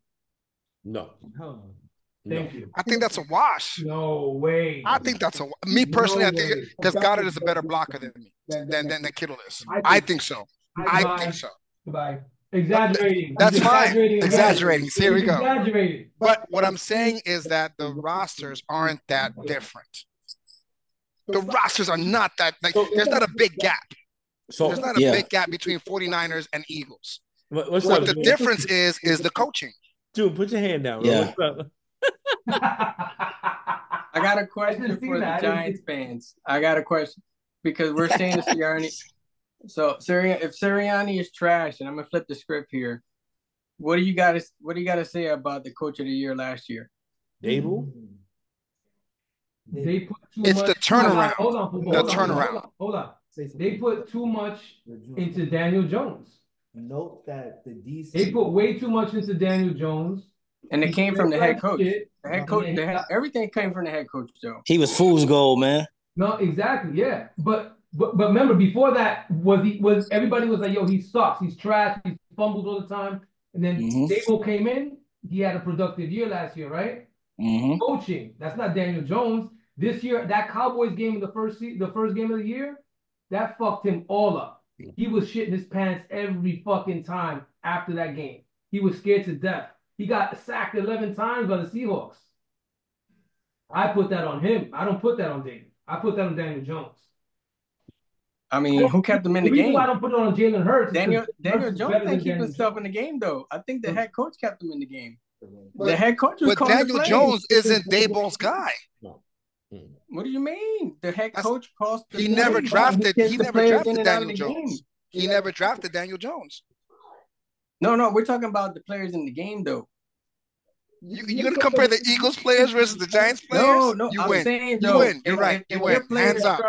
[SPEAKER 1] No.
[SPEAKER 4] No. Thank no. you.
[SPEAKER 2] I think that's a wash.
[SPEAKER 4] No way.
[SPEAKER 2] I think that's a me personally. No I think because Goedert is a better blocker than me than than, than Kittle is. I think, I think so. I, I think so.
[SPEAKER 4] Goodbye. Exaggerating.
[SPEAKER 2] That's fine. Exaggerating. exaggerating. Here we go. Exaggerating. But what I'm saying is that the rosters aren't that different. The rosters are not that like there's not a big gap. So there's not a yeah. big gap between 49ers and Eagles. What, what the difference is is the coaching.
[SPEAKER 1] Dude, put your hand down.
[SPEAKER 3] Yeah.
[SPEAKER 5] I got a question for the Giants fans. I got a question because we're saying this to Sirianni. So Sirianni, if Sirianni is trash, and I'm gonna flip the script here, what do you got to what do you got to say about the coach of the year last year?
[SPEAKER 1] Daboll.
[SPEAKER 4] They put too
[SPEAKER 2] it's
[SPEAKER 4] much.
[SPEAKER 2] the turnaround.
[SPEAKER 4] Hold on, hold on,
[SPEAKER 2] the
[SPEAKER 4] hold
[SPEAKER 2] turnaround.
[SPEAKER 4] Hold on, hold on. They put too much into Daniel Jones.
[SPEAKER 6] Note that the DC.
[SPEAKER 4] They put way too much into Daniel Jones.
[SPEAKER 5] And it came from the head coach. The head coach, the head, everything came from the head coach, Joe.
[SPEAKER 3] He was fool's gold, man.
[SPEAKER 4] No, exactly, yeah. But but but remember, before that, was he was everybody was like, yo, he sucks, he's trash, he fumbles all the time. And then mm-hmm. Daboll came in, he had a productive year last year, right?
[SPEAKER 3] Mm-hmm.
[SPEAKER 4] Coaching. That's not Daniel Jones. This year, that Cowboys game in the first the first game of the year, that fucked him all up. He was shitting his pants every fucking time after that game. He was scared to death. He got sacked 11 times by the Seahawks. I put that on him. I don't put that on David. I put that on Daniel Jones.
[SPEAKER 5] I mean, who kept him in the, the game?
[SPEAKER 4] I don't put it on Jalen Hurts.
[SPEAKER 5] Daniel Daniel Jones didn't keep himself in the game though. I think the head coach kept him in the game. But, the head coach was
[SPEAKER 2] But Daniel Jones isn't Daboll's guy.
[SPEAKER 5] No. What do you mean? The head coach cost.
[SPEAKER 2] He never drafted. He, he never drafted Daniel Jones. He never drafted Daniel Jones.
[SPEAKER 5] No, no, we're talking about the players in the game, though.
[SPEAKER 2] You, you're gonna compare the Eagles players versus the Giants players?
[SPEAKER 5] No, no,
[SPEAKER 2] you
[SPEAKER 5] I'm
[SPEAKER 2] win.
[SPEAKER 5] saying
[SPEAKER 2] you win. You're if, right. If, you win. Hands up.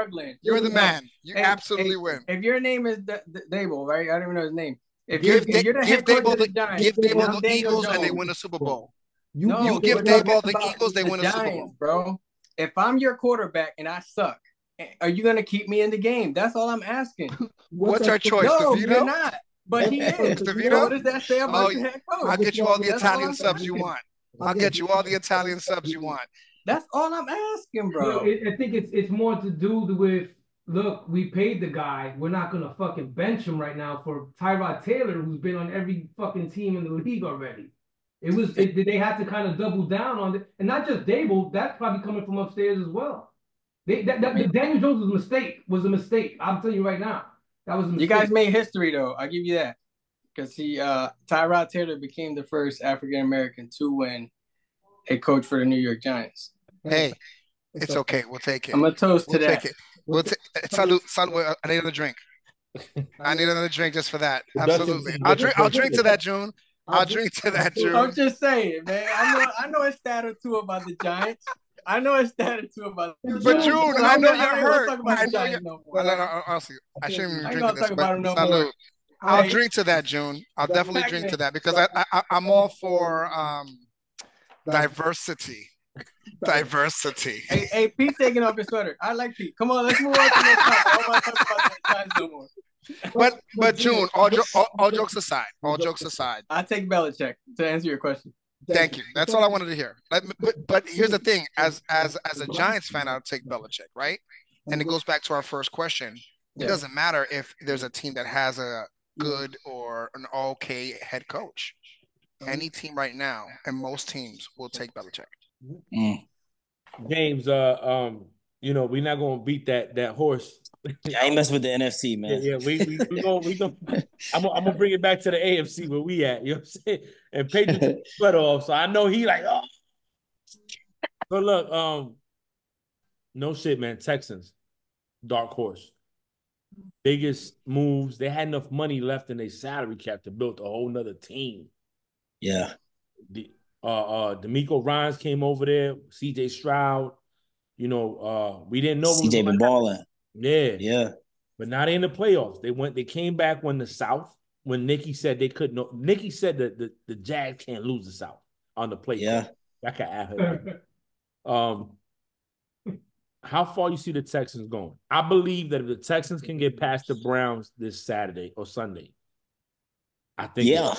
[SPEAKER 2] You're the man. You absolutely win.
[SPEAKER 5] If your name is D- D- Daboll, right? I don't even know his name.
[SPEAKER 2] If give, you're, if you're the give Daboll the, the Giants, give Daboll the Eagles Jones. and they win a Super Bowl. You, no, you give Daboll the Eagles, they win a Super Bowl,
[SPEAKER 5] bro. If I'm your quarterback and I suck, eh, are you gonna keep me in the game? That's all I'm asking.
[SPEAKER 2] What's, our choice?
[SPEAKER 5] No, you're not. But he is. What does that say about oh,
[SPEAKER 2] your head coach? I'll get you all the Italian subs you want. I'll get you all the Italian subs you want.
[SPEAKER 5] That's all I'm asking, bro.
[SPEAKER 4] I think it's it's more to do with look, we paid the guy. We're not gonna fucking bench him right now for Tyrod Taylor, who's been on every fucking team in the league already. It was it, they had to kind of double down on it, and not just Daboll. That's probably coming from upstairs as well. They, that, that, Daniel Jones was a mistake. Was a mistake. I'm telling you right now. That was a mistake.
[SPEAKER 5] You guys made history though. I'll give you that. Because he uh Tyrod Taylor became the first African American to win a coach for the New York Giants.
[SPEAKER 2] Hey, it's okay. We'll take it.
[SPEAKER 5] I'm a toast to
[SPEAKER 2] we'll
[SPEAKER 5] to
[SPEAKER 2] take. It. We'll take salute, salute. I need another drink. I need another drink just for that. Absolutely. I'll drink. I'll drink to that, June. I'll drink to that, June.
[SPEAKER 5] I'm just saying, man. I know. I know a stat or two about the Giants. I know it's that two about. The Giants Giants.
[SPEAKER 2] But June, I know you're hurt. I know you're. No no, honestly, I shouldn't even drink this. But no salute. I'll drink to that, June. I'll definitely drink to that because I, I I'm all for um diversity. Diversity.
[SPEAKER 5] Hey, hey, Pete taking off his sweater. I like Pete. Come on, let's move on to the next topic. I don't want to talk about that no more.
[SPEAKER 2] But but June, all, jo- all, all jokes aside, all jokes aside.
[SPEAKER 5] I take Belichick to answer your question.
[SPEAKER 2] Thank you. That's all I wanted to hear. But, but but here's the thing: as as as a Giants fan, I'll take Belichick, right? And it goes back to our first question. It doesn't matter if there's a team that has a good or an okay head coach. Any team right now, and most teams will take Belichick.
[SPEAKER 3] Mm.
[SPEAKER 1] James, uh, um, you know, we're not gonna beat that that horse.
[SPEAKER 3] I ain't messing with the NFC, man.
[SPEAKER 1] yeah, we we, we gonna we gonna I'm gonna, I'm gonna bring it back to the AFC where we at. You know what I'm saying? And Pedro took his off, so I know he like oh. But look, um, no shit, man. Texans, dark horse. Biggest moves. They had enough money left in their salary cap to build a whole nother team.
[SPEAKER 3] Yeah.
[SPEAKER 1] The uh uh DeMeco Ryans came over there, CJ Stroud. You know, uh, we didn't know what was
[SPEAKER 3] CJ been balling.
[SPEAKER 1] Yeah,
[SPEAKER 3] Yeah.
[SPEAKER 1] but not in the playoffs. They went. They came back when the South. When Nikki said they couldn't. Nikki said that the, the Jags can't lose the South on the play.
[SPEAKER 3] Yeah.
[SPEAKER 1] I can add her. Um, how far you see the Texans going? I believe that if the Texans can get past the Browns this Saturday or Sunday, I think.
[SPEAKER 3] Yeah.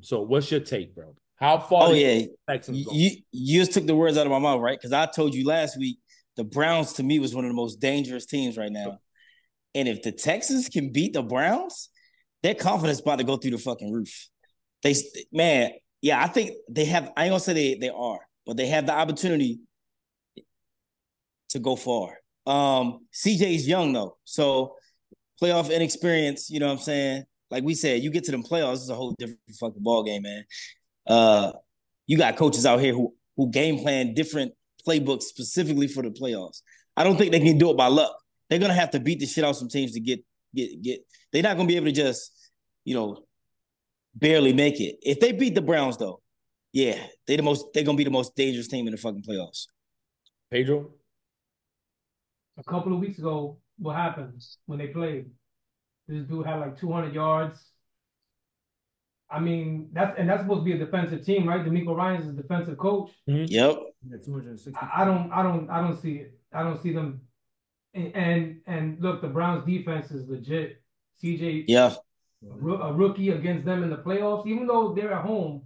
[SPEAKER 1] So, what's your take, bro? How far?
[SPEAKER 3] Oh yeah.
[SPEAKER 1] the Texans going?
[SPEAKER 3] you you just took the words out of my mouth, right? Because I told you last week the Browns to me was one of the most dangerous teams right now. And if the Texans can beat the Browns, their confidence about to go through the fucking roof. They man, yeah, I think they have. I ain't gonna say they they are, but they have the opportunity to go far. Um, CJ's young though, so playoff inexperience. You know what I'm saying? Like we said, you get to them playoffs, it's a whole different fucking ball game, man. Uh, you got coaches out here who who game plan different playbooks specifically for the playoffs. I don't think they can do it by luck. They're gonna have to beat the shit out some teams to get get get. They're not gonna be able to just, you know, barely make it. If they beat the Browns, though, yeah, they the most. They're gonna be the most dangerous team in the fucking playoffs.
[SPEAKER 1] Pedro.
[SPEAKER 4] A couple of weeks ago, what happened when they played? This dude had like 200 yards. I mean, that's and that's supposed to be a defensive team, right? DeMeco Ryans is a defensive coach.
[SPEAKER 3] Yep.
[SPEAKER 6] Yeah, 260.
[SPEAKER 4] I I don't, I don't, I don't see it. I don't see them. And and, and look, the Browns' defense is legit. CJ,
[SPEAKER 3] Yeah.
[SPEAKER 4] a, a rookie against them in the playoffs, even though they're at home,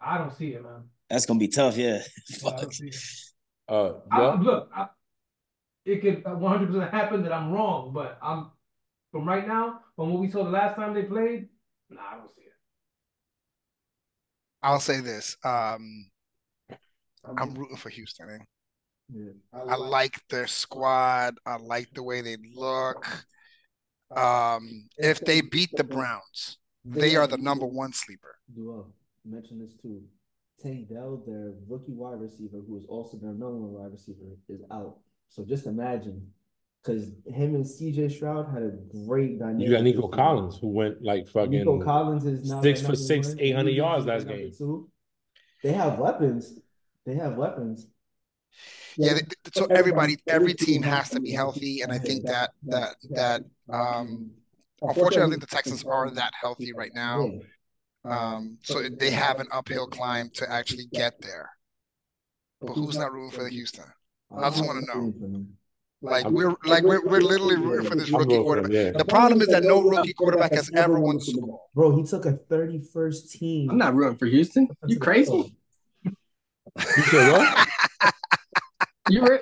[SPEAKER 4] I don't see it, man.
[SPEAKER 3] That's gonna be tough. Yeah. Fuck.
[SPEAKER 4] don't see it.
[SPEAKER 1] Uh,
[SPEAKER 4] I, look, I, it could 100 percent happen that I'm wrong, but I'm from right now, from what we saw the last time they played, nah, I don't see it.
[SPEAKER 2] I'll say this. Um, I'm rooting for Houston. eh?
[SPEAKER 6] Yeah.
[SPEAKER 2] I like their squad. I like the way they look. Um, if they beat the Browns, they are the number one sleeper.
[SPEAKER 6] Duell. Mention this too. Tank Dell, their rookie wide receiver, who is also their number one wide receiver, is out. So just imagine, because him and CJ Stroud had a great dynamic.
[SPEAKER 1] You got Nico
[SPEAKER 6] this.
[SPEAKER 1] Collins who went like fucking
[SPEAKER 6] Nico Collins is now
[SPEAKER 1] six for six, 800 yards last game.
[SPEAKER 6] two. They have weapons. They have weapons.
[SPEAKER 2] Yeah, th- th- so everybody, every team has to be healthy, and I think that that that um, unfortunately, I think the Texans are that healthy right now. Um, so they have an uphill climb to actually get there. But who's not rooting for the Houston? I just wanna know. Like we're like we're we're literally rooting for this rookie
[SPEAKER 1] rooting for them,
[SPEAKER 2] quarterback.
[SPEAKER 1] yeah.
[SPEAKER 2] The problem is that no rookie quarterback has ever won the Super Bowl.
[SPEAKER 6] Bro, he took a 31st team.
[SPEAKER 5] I'm not rooting for Houston. You crazy?
[SPEAKER 1] You said what?
[SPEAKER 5] You re-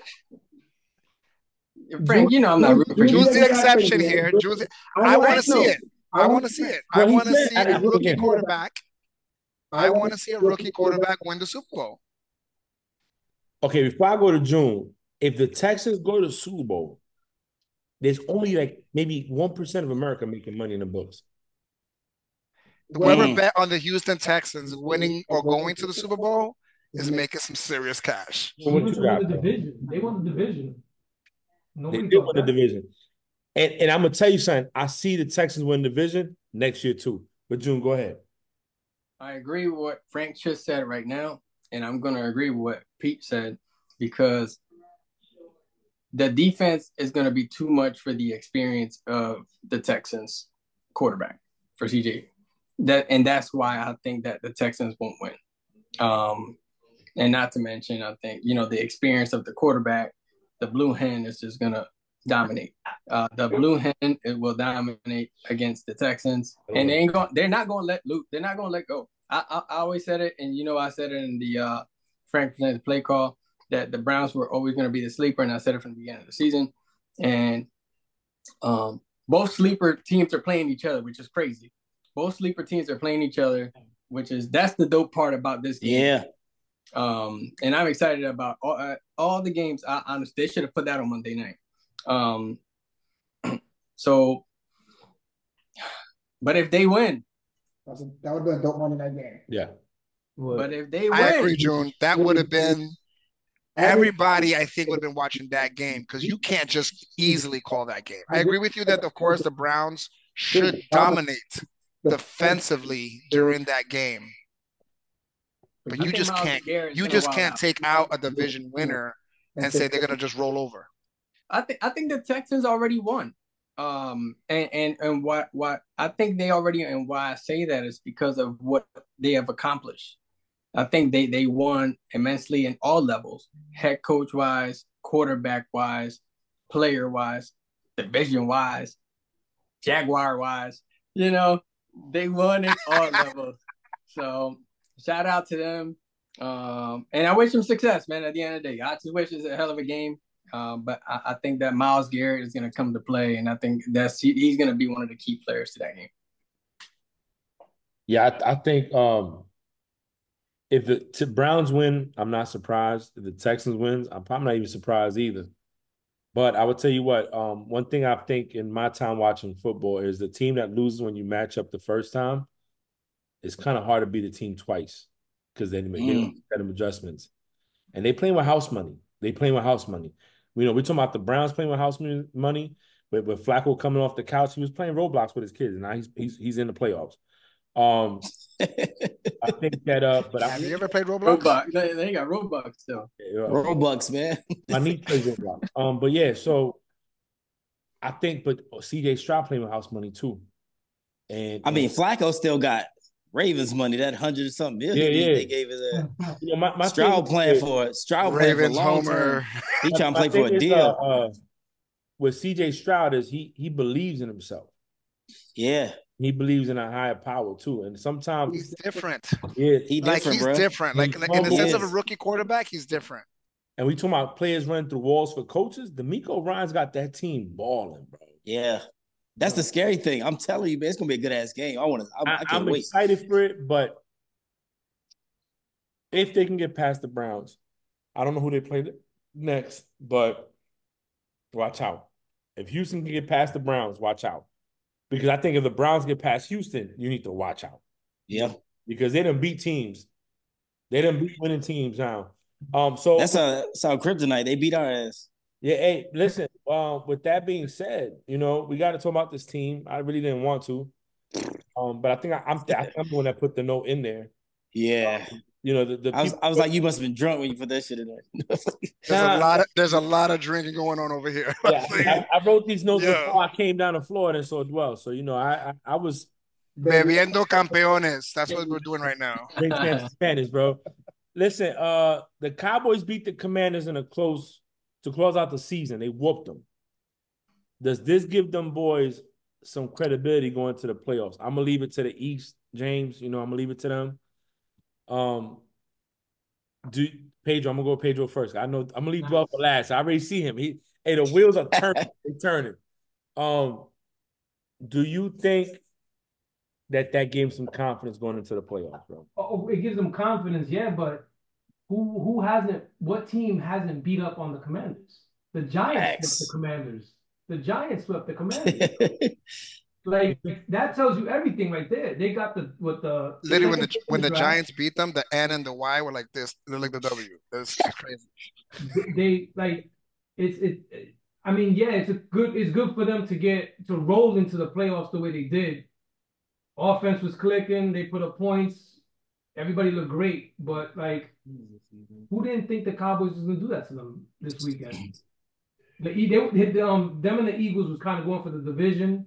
[SPEAKER 5] Frank, you know I'm not rooting for
[SPEAKER 2] June's
[SPEAKER 5] Houston.
[SPEAKER 2] the exception here. June's, I want to see it. I want to see it. I want to see a rookie quarterback. I want to see a rookie quarterback win the Super Bowl.
[SPEAKER 1] Okay, before I go to June, if the Texans go to the Super Bowl, there's only like maybe one percent of America making money in the books.
[SPEAKER 2] Whoever
[SPEAKER 3] Mm.
[SPEAKER 2] bet on the Houston Texans winning or going to the Super Bowl is making some serious cash.
[SPEAKER 1] So what
[SPEAKER 4] Even
[SPEAKER 1] you got,
[SPEAKER 4] the division. They won the division.
[SPEAKER 1] They
[SPEAKER 4] Nobody
[SPEAKER 1] did win the division, and and I'm gonna tell you something. I see the Texans win the division next year too. But June, go ahead.
[SPEAKER 5] I agree with what Frank just said right now, and I'm going to agree with what Pete said because the defense is going to be too much for the experience of the Texans quarterback. for CJ. That and that's why I think that the Texans won't win. Um, and not to mention, I think you know the experience of the quarterback, the blue hen is just gonna dominate. Uh, the blue hen it will dominate against the Texans, and they ain't going. They're not going to let loop. They're not going to let go. I, I, I always said it, and you know I said it in the uh, Frank play call that the Browns were always going to be the sleeper, and I said it from the beginning of the season. And um, both sleeper teams are playing each other, which is crazy. Both sleeper teams are playing each other, which is that's the dope part about this
[SPEAKER 3] game. Yeah.
[SPEAKER 5] Um, and I'm excited about all, uh, all the games. I honestly, they should have put that on Monday night. Um, so, but if they win,
[SPEAKER 2] that would have been a dope Monday night game.
[SPEAKER 1] Yeah.
[SPEAKER 5] But if they win,
[SPEAKER 2] I agree, June. That would have been everybody. I think would have been watching that game because you can't just easily call that game. I agree with you that of course the Browns should dominate defensively during that game. But you just can't. You just can't take out a division winner and say they're gonna just roll over.
[SPEAKER 5] I think I think the Texans already won. Um and and and what what I think they already and why I say that is because of what they have accomplished. I think they they won immensely in all levels, head coach wise, quarterback wise, player wise, division wise, Jaguar wise. You know, they won in all levels. So shout out to them. Um, and I wish them success, man. At the end of the day, I just wish it's a hell of a game. Um, but I, I, think that Myles Garrett is going to come to play, and I think that's he, he's going to be one of the key players to that game.
[SPEAKER 1] Yeah, I, I think um, if the Browns win, I'm not surprised. If the Texans wins, I'm probably not even surprised either. But I would tell you what, um, one thing I think in my time watching football is the team that loses when you match up the first time, it's kind of hard to beat the team twice because then they make mm. adjustments. And they playing with house money. They playing with house money. You know, we're talking about the Browns playing with house money, but with Flacco coming off the couch, he was playing Roblox with his kids, and now he's he's, he's in the playoffs. Um, I think that uh, but
[SPEAKER 2] have I, you ever played Roblox? Roblox.
[SPEAKER 5] They, they got Roblox still.
[SPEAKER 3] Yeah, Roblox, man.
[SPEAKER 1] I need to play Roblox. Um, but yeah, so I think, but CJ Stroud playing with house money too. And
[SPEAKER 3] I mean, Flacco still got Ravens money, that hundred or something million yeah, yeah. they gave it a you know, my, my Stroud playing for it. Stroud Ravens playing for Homer. He trying to play for a deal. Uh, uh,
[SPEAKER 1] with CJ Stroud is he he believes in himself.
[SPEAKER 3] Yeah.
[SPEAKER 1] He believes in a higher power too. And sometimes
[SPEAKER 2] he's different.
[SPEAKER 1] Yeah,
[SPEAKER 2] he like he's bro. different. Like, like in the sense of a rookie quarterback, he's different.
[SPEAKER 1] And we talking about players running through walls for coaches. DeMeco Ryans got that team balling, bro.
[SPEAKER 3] Yeah. That's the scary thing. I'm telling you, man, it's gonna be a good ass game. I want to. I, I am
[SPEAKER 1] excited for it, but if they can get past the Browns, I don't know who they play next, but watch out. If Houston can get past the Browns, watch out. Because I think if the Browns get past Houston, you need to watch out.
[SPEAKER 3] Yeah.
[SPEAKER 1] Because they didn't beat teams. They didn't beat winning teams now. Um, so
[SPEAKER 3] that's a that's kryptonite. They beat our ass.
[SPEAKER 1] Yeah, hey, listen. Um, with that being said, you know we got to talk about this team. I really didn't want to, um, but I think I, am I'm, I'm the one that put the note in there.
[SPEAKER 3] Yeah,
[SPEAKER 1] um, you know the, the
[SPEAKER 3] I, was, I was like, you must have been drunk when you put that shit in there.
[SPEAKER 2] there's nah, a lot of there's a lot of drinking going on over here.
[SPEAKER 1] yeah, I, I, wrote these notes yeah. before I came down to Florida and saw Duell. So you know, I I, I was
[SPEAKER 2] bebiendo campeones. That's what we're doing right now.
[SPEAKER 1] Spanish, bro. Listen, uh, the Cowboys beat the Commanders in a close to close out the season. They whooped them. Does this give them boys some credibility going to the playoffs? I'm gonna leave it to the East, James. You know, I'm gonna leave it to them. Um, do Pedro? I'm gonna go Pedro first. I know I'm gonna leave Duell for last. I already see him. He, hey, the wheels are turning. they turning. Um, do you think that that gives some confidence going into the playoffs, bro?
[SPEAKER 4] Oh, it gives them confidence, yeah, but who who hasn't? What team hasn't beat up on the Commanders? The Giants swept the Commanders. The Giants swept the Commanders. like that tells you everything right there. They got the with the
[SPEAKER 2] literally when the when the Giants beat them, the N and the Y were like this. They're like the W. That's crazy.
[SPEAKER 4] They like it's it, it. I mean, yeah, it's a good. It's good for them to get to roll into the playoffs the way they did. Offense was clicking. They put up points everybody looked great, but like, who didn't think the Cowboys was gonna do that to them this weekend? The they, they um them and the Eagles was kind of going for the division,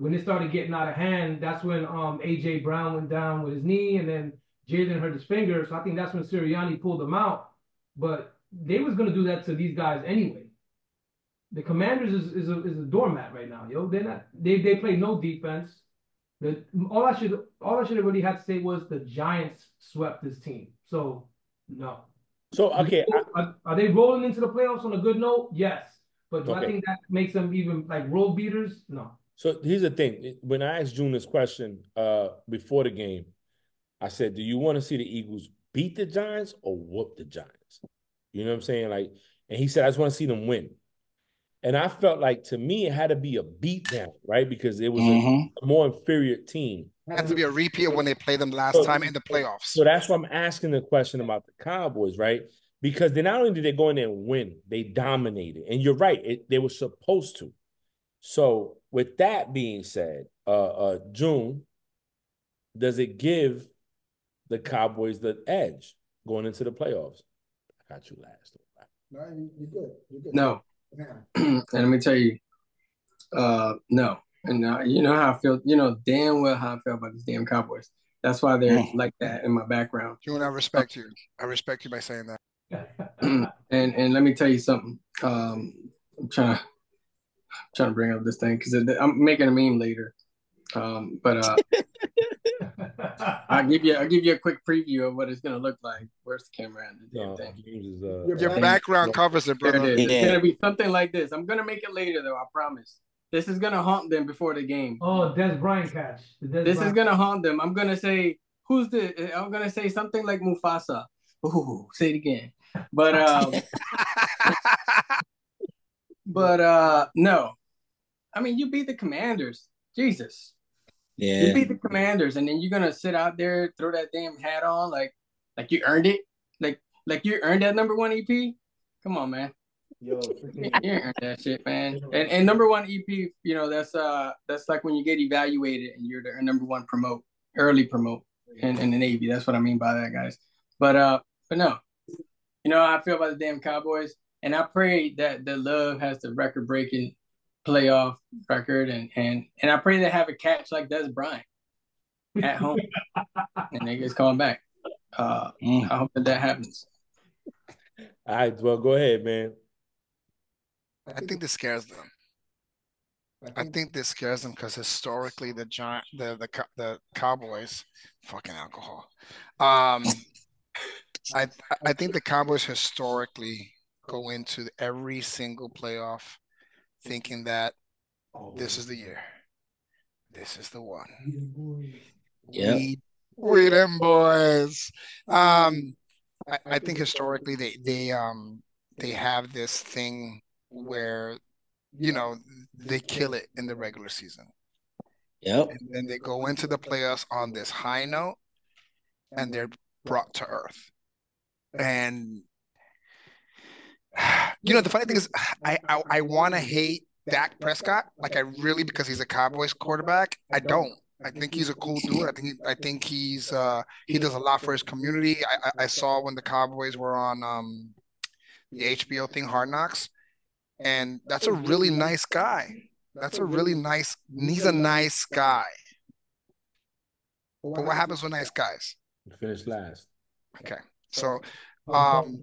[SPEAKER 4] when it started getting out of hand, that's when um AJ Brown went down with his knee, and then Jalen hurt his finger. So I think that's when Sirianni pulled them out. But they was gonna do that to these guys anyway. The Commanders is, is a is a doormat right now, yo. They're not they they play no defense. The all I should all I should have really had to say was the Giants swept this team. So no.
[SPEAKER 1] So okay,
[SPEAKER 4] are, are, they rolling into the playoffs on a good note? Yes, but do okay. I think that makes them even like road beaters? No.
[SPEAKER 1] So here's the thing: when I asked June this question uh, before the game, I said, "Do you want to see the Eagles beat the Giants or whoop the Giants?" You know what I'm saying? Like, and he said, "I just want to see them win." And I felt like to me it had to be a beatdown, right? Because it was mm-hmm. a, a, more inferior team.
[SPEAKER 2] It had to be a repeat of when they played them last so, time in the playoffs.
[SPEAKER 1] So that's why I'm asking the question about the Cowboys, right? Because they not only did they go in there and win, they dominated. And you're right, it, they were supposed to. So with that being said, uh, uh, June, does it give the Cowboys the edge going into the playoffs? I got you last.
[SPEAKER 6] No, you're good. You're good.
[SPEAKER 5] No. and let me tell you, uh, no. And uh, you know how I feel. You know damn well how I feel about these damn Cowboys. That's why they're mm. like that in my background.
[SPEAKER 2] You and I respect you. I respect you by saying that.
[SPEAKER 5] and and let me tell you something. Um, I'm trying to I'm trying to bring up this thing because I'm making a meme later. Um, but uh, I'll give you I'll give you a quick preview of what it's gonna look like. Where's the camera at? The no, thing?
[SPEAKER 2] Is, uh, Your, Your background covers it, brother. It
[SPEAKER 5] is. Yeah. It's gonna be something like this. I'm gonna make it later though, I promise. This is gonna haunt them before the game.
[SPEAKER 4] Oh, Dez Bryant catch.
[SPEAKER 5] Des this Bryant. is gonna haunt them. I'm gonna say who's the I'm gonna say something like Mufasa. Ooh, say it again. But um but uh no. I mean you beat the commanders. Jesus.
[SPEAKER 3] Yeah.
[SPEAKER 5] You beat the Commanders, and then you're gonna sit out there, throw that damn hat on, like like you earned it, like like you earned that number one EP. Come on, man. Yo, you earned that shit, man. And and number one EP, you know, that's uh that's like when you get evaluated and you're the number one promote, early promote in, in the Navy. That's what I mean by that, guys. But uh, but no, you know how I feel about the damn Cowboys, and I pray that the love has the record breaking playoff record, and and and I pray they have a catch like Dez Bryant at home, and niggas coming back. Uh. I hope that that happens.
[SPEAKER 1] All right, well, go ahead, man.
[SPEAKER 2] I think this scares them. I think this scares them because historically the giant, the the the Cowboys, fucking alcohol. Um, I I think the Cowboys historically go into every single playoff thinking that this is the year. This is the one.
[SPEAKER 3] Yeah.
[SPEAKER 2] We, we them boys. Um, I, I think historically they they um they have this thing where you know they kill it in the regular season.
[SPEAKER 3] Yep.
[SPEAKER 2] And then they go into the playoffs on this high note and they're brought to earth. And you know, the funny thing is, I I, I want to hate Dak Prescott, like I really because he's a Cowboys quarterback. I don't. I think he's a cool dude. I think he, I think he's uh, he does a lot for his community. I, I saw when the Cowboys were on um, the HBO thing, Hard Knocks, and that's a really nice guy. That's a really nice. He's a nice guy. But what happens with nice guys?
[SPEAKER 1] Finish last.
[SPEAKER 2] Okay, so um,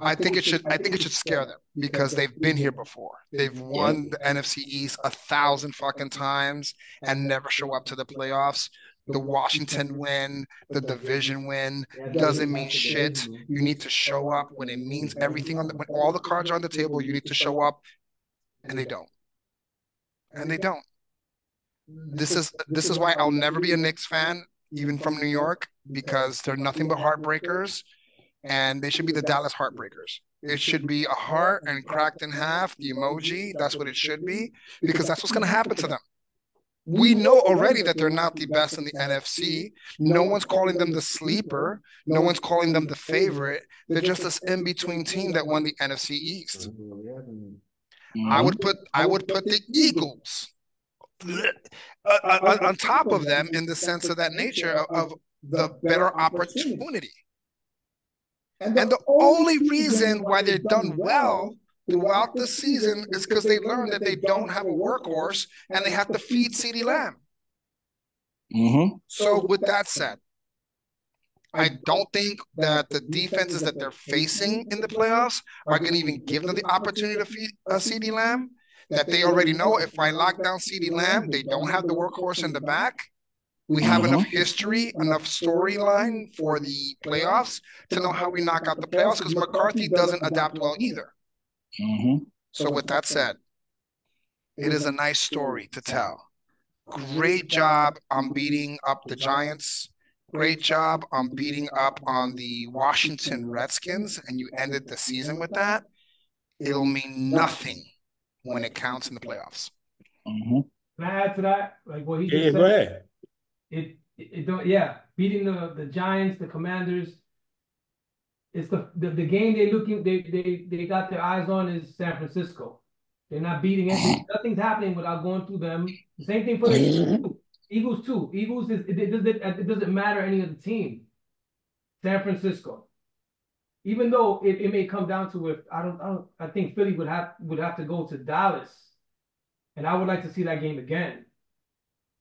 [SPEAKER 2] I think it should. I think it should scare them because they've been here before. They've won the NFC East a thousand fucking times and never show up to the playoffs. The Washington win, the division win, doesn't mean shit. You need to show up when it means everything. On the, when all the cards are on the table, you need to show up, and they don't. And they don't. This is this is why I'll never be a Knicks fan, even from New York, because they're nothing but heartbreakers and they should be the Dallas Heartbreakers. It should be a heart and cracked in half, the emoji. That's what it should be, because that's what's going to happen to them. We know already that they're not the best in the NFC. No one's calling them the sleeper. No one's calling them the favorite. They're just this in between team that won the NFC East. I would put I would put the Eagles uh, uh, on top of them in the sense of that nature of, of the better opportunity. And the, and the only reason why they're done well throughout the season is because they learned that they don't have a workhorse and they have to feed CeeDee Lamb.
[SPEAKER 3] Mm-hmm.
[SPEAKER 2] So, with that said, I don't think that the defenses that they're facing in the playoffs are going to even give them the opportunity to feed a CeeDee Lamb. That they already know if I lock down CeeDee Lamb, they don't have the workhorse in the back. We have mm-hmm. enough history, enough storyline for the playoffs to know how we knock out the playoffs because McCarthy doesn't adapt well either.
[SPEAKER 3] Mm-hmm.
[SPEAKER 2] So, with that said, it is a nice story to tell. Great job on beating up the Giants. Great job on beating up on the Washington Redskins, and you ended the season with that. It'll mean nothing when it counts in the playoffs.
[SPEAKER 3] Mm-hmm.
[SPEAKER 4] Can I add to that? Like what he just
[SPEAKER 1] Yeah,
[SPEAKER 4] said?
[SPEAKER 1] go ahead.
[SPEAKER 4] It, it, it don't, yeah, beating the, the Giants, the Commanders. It's the, the, the game they're looking, they, they, they got their eyes on is San Francisco. They're not beating anything. Nothing's happening without going through them. The same thing for the Eagles. Eagles too. Eagles is it, it, doesn't it doesn't matter any of the team. San Francisco. Even though it, it may come down to if I don't, I don't I think Philly would have would have to go to Dallas. And I would like to see that game again.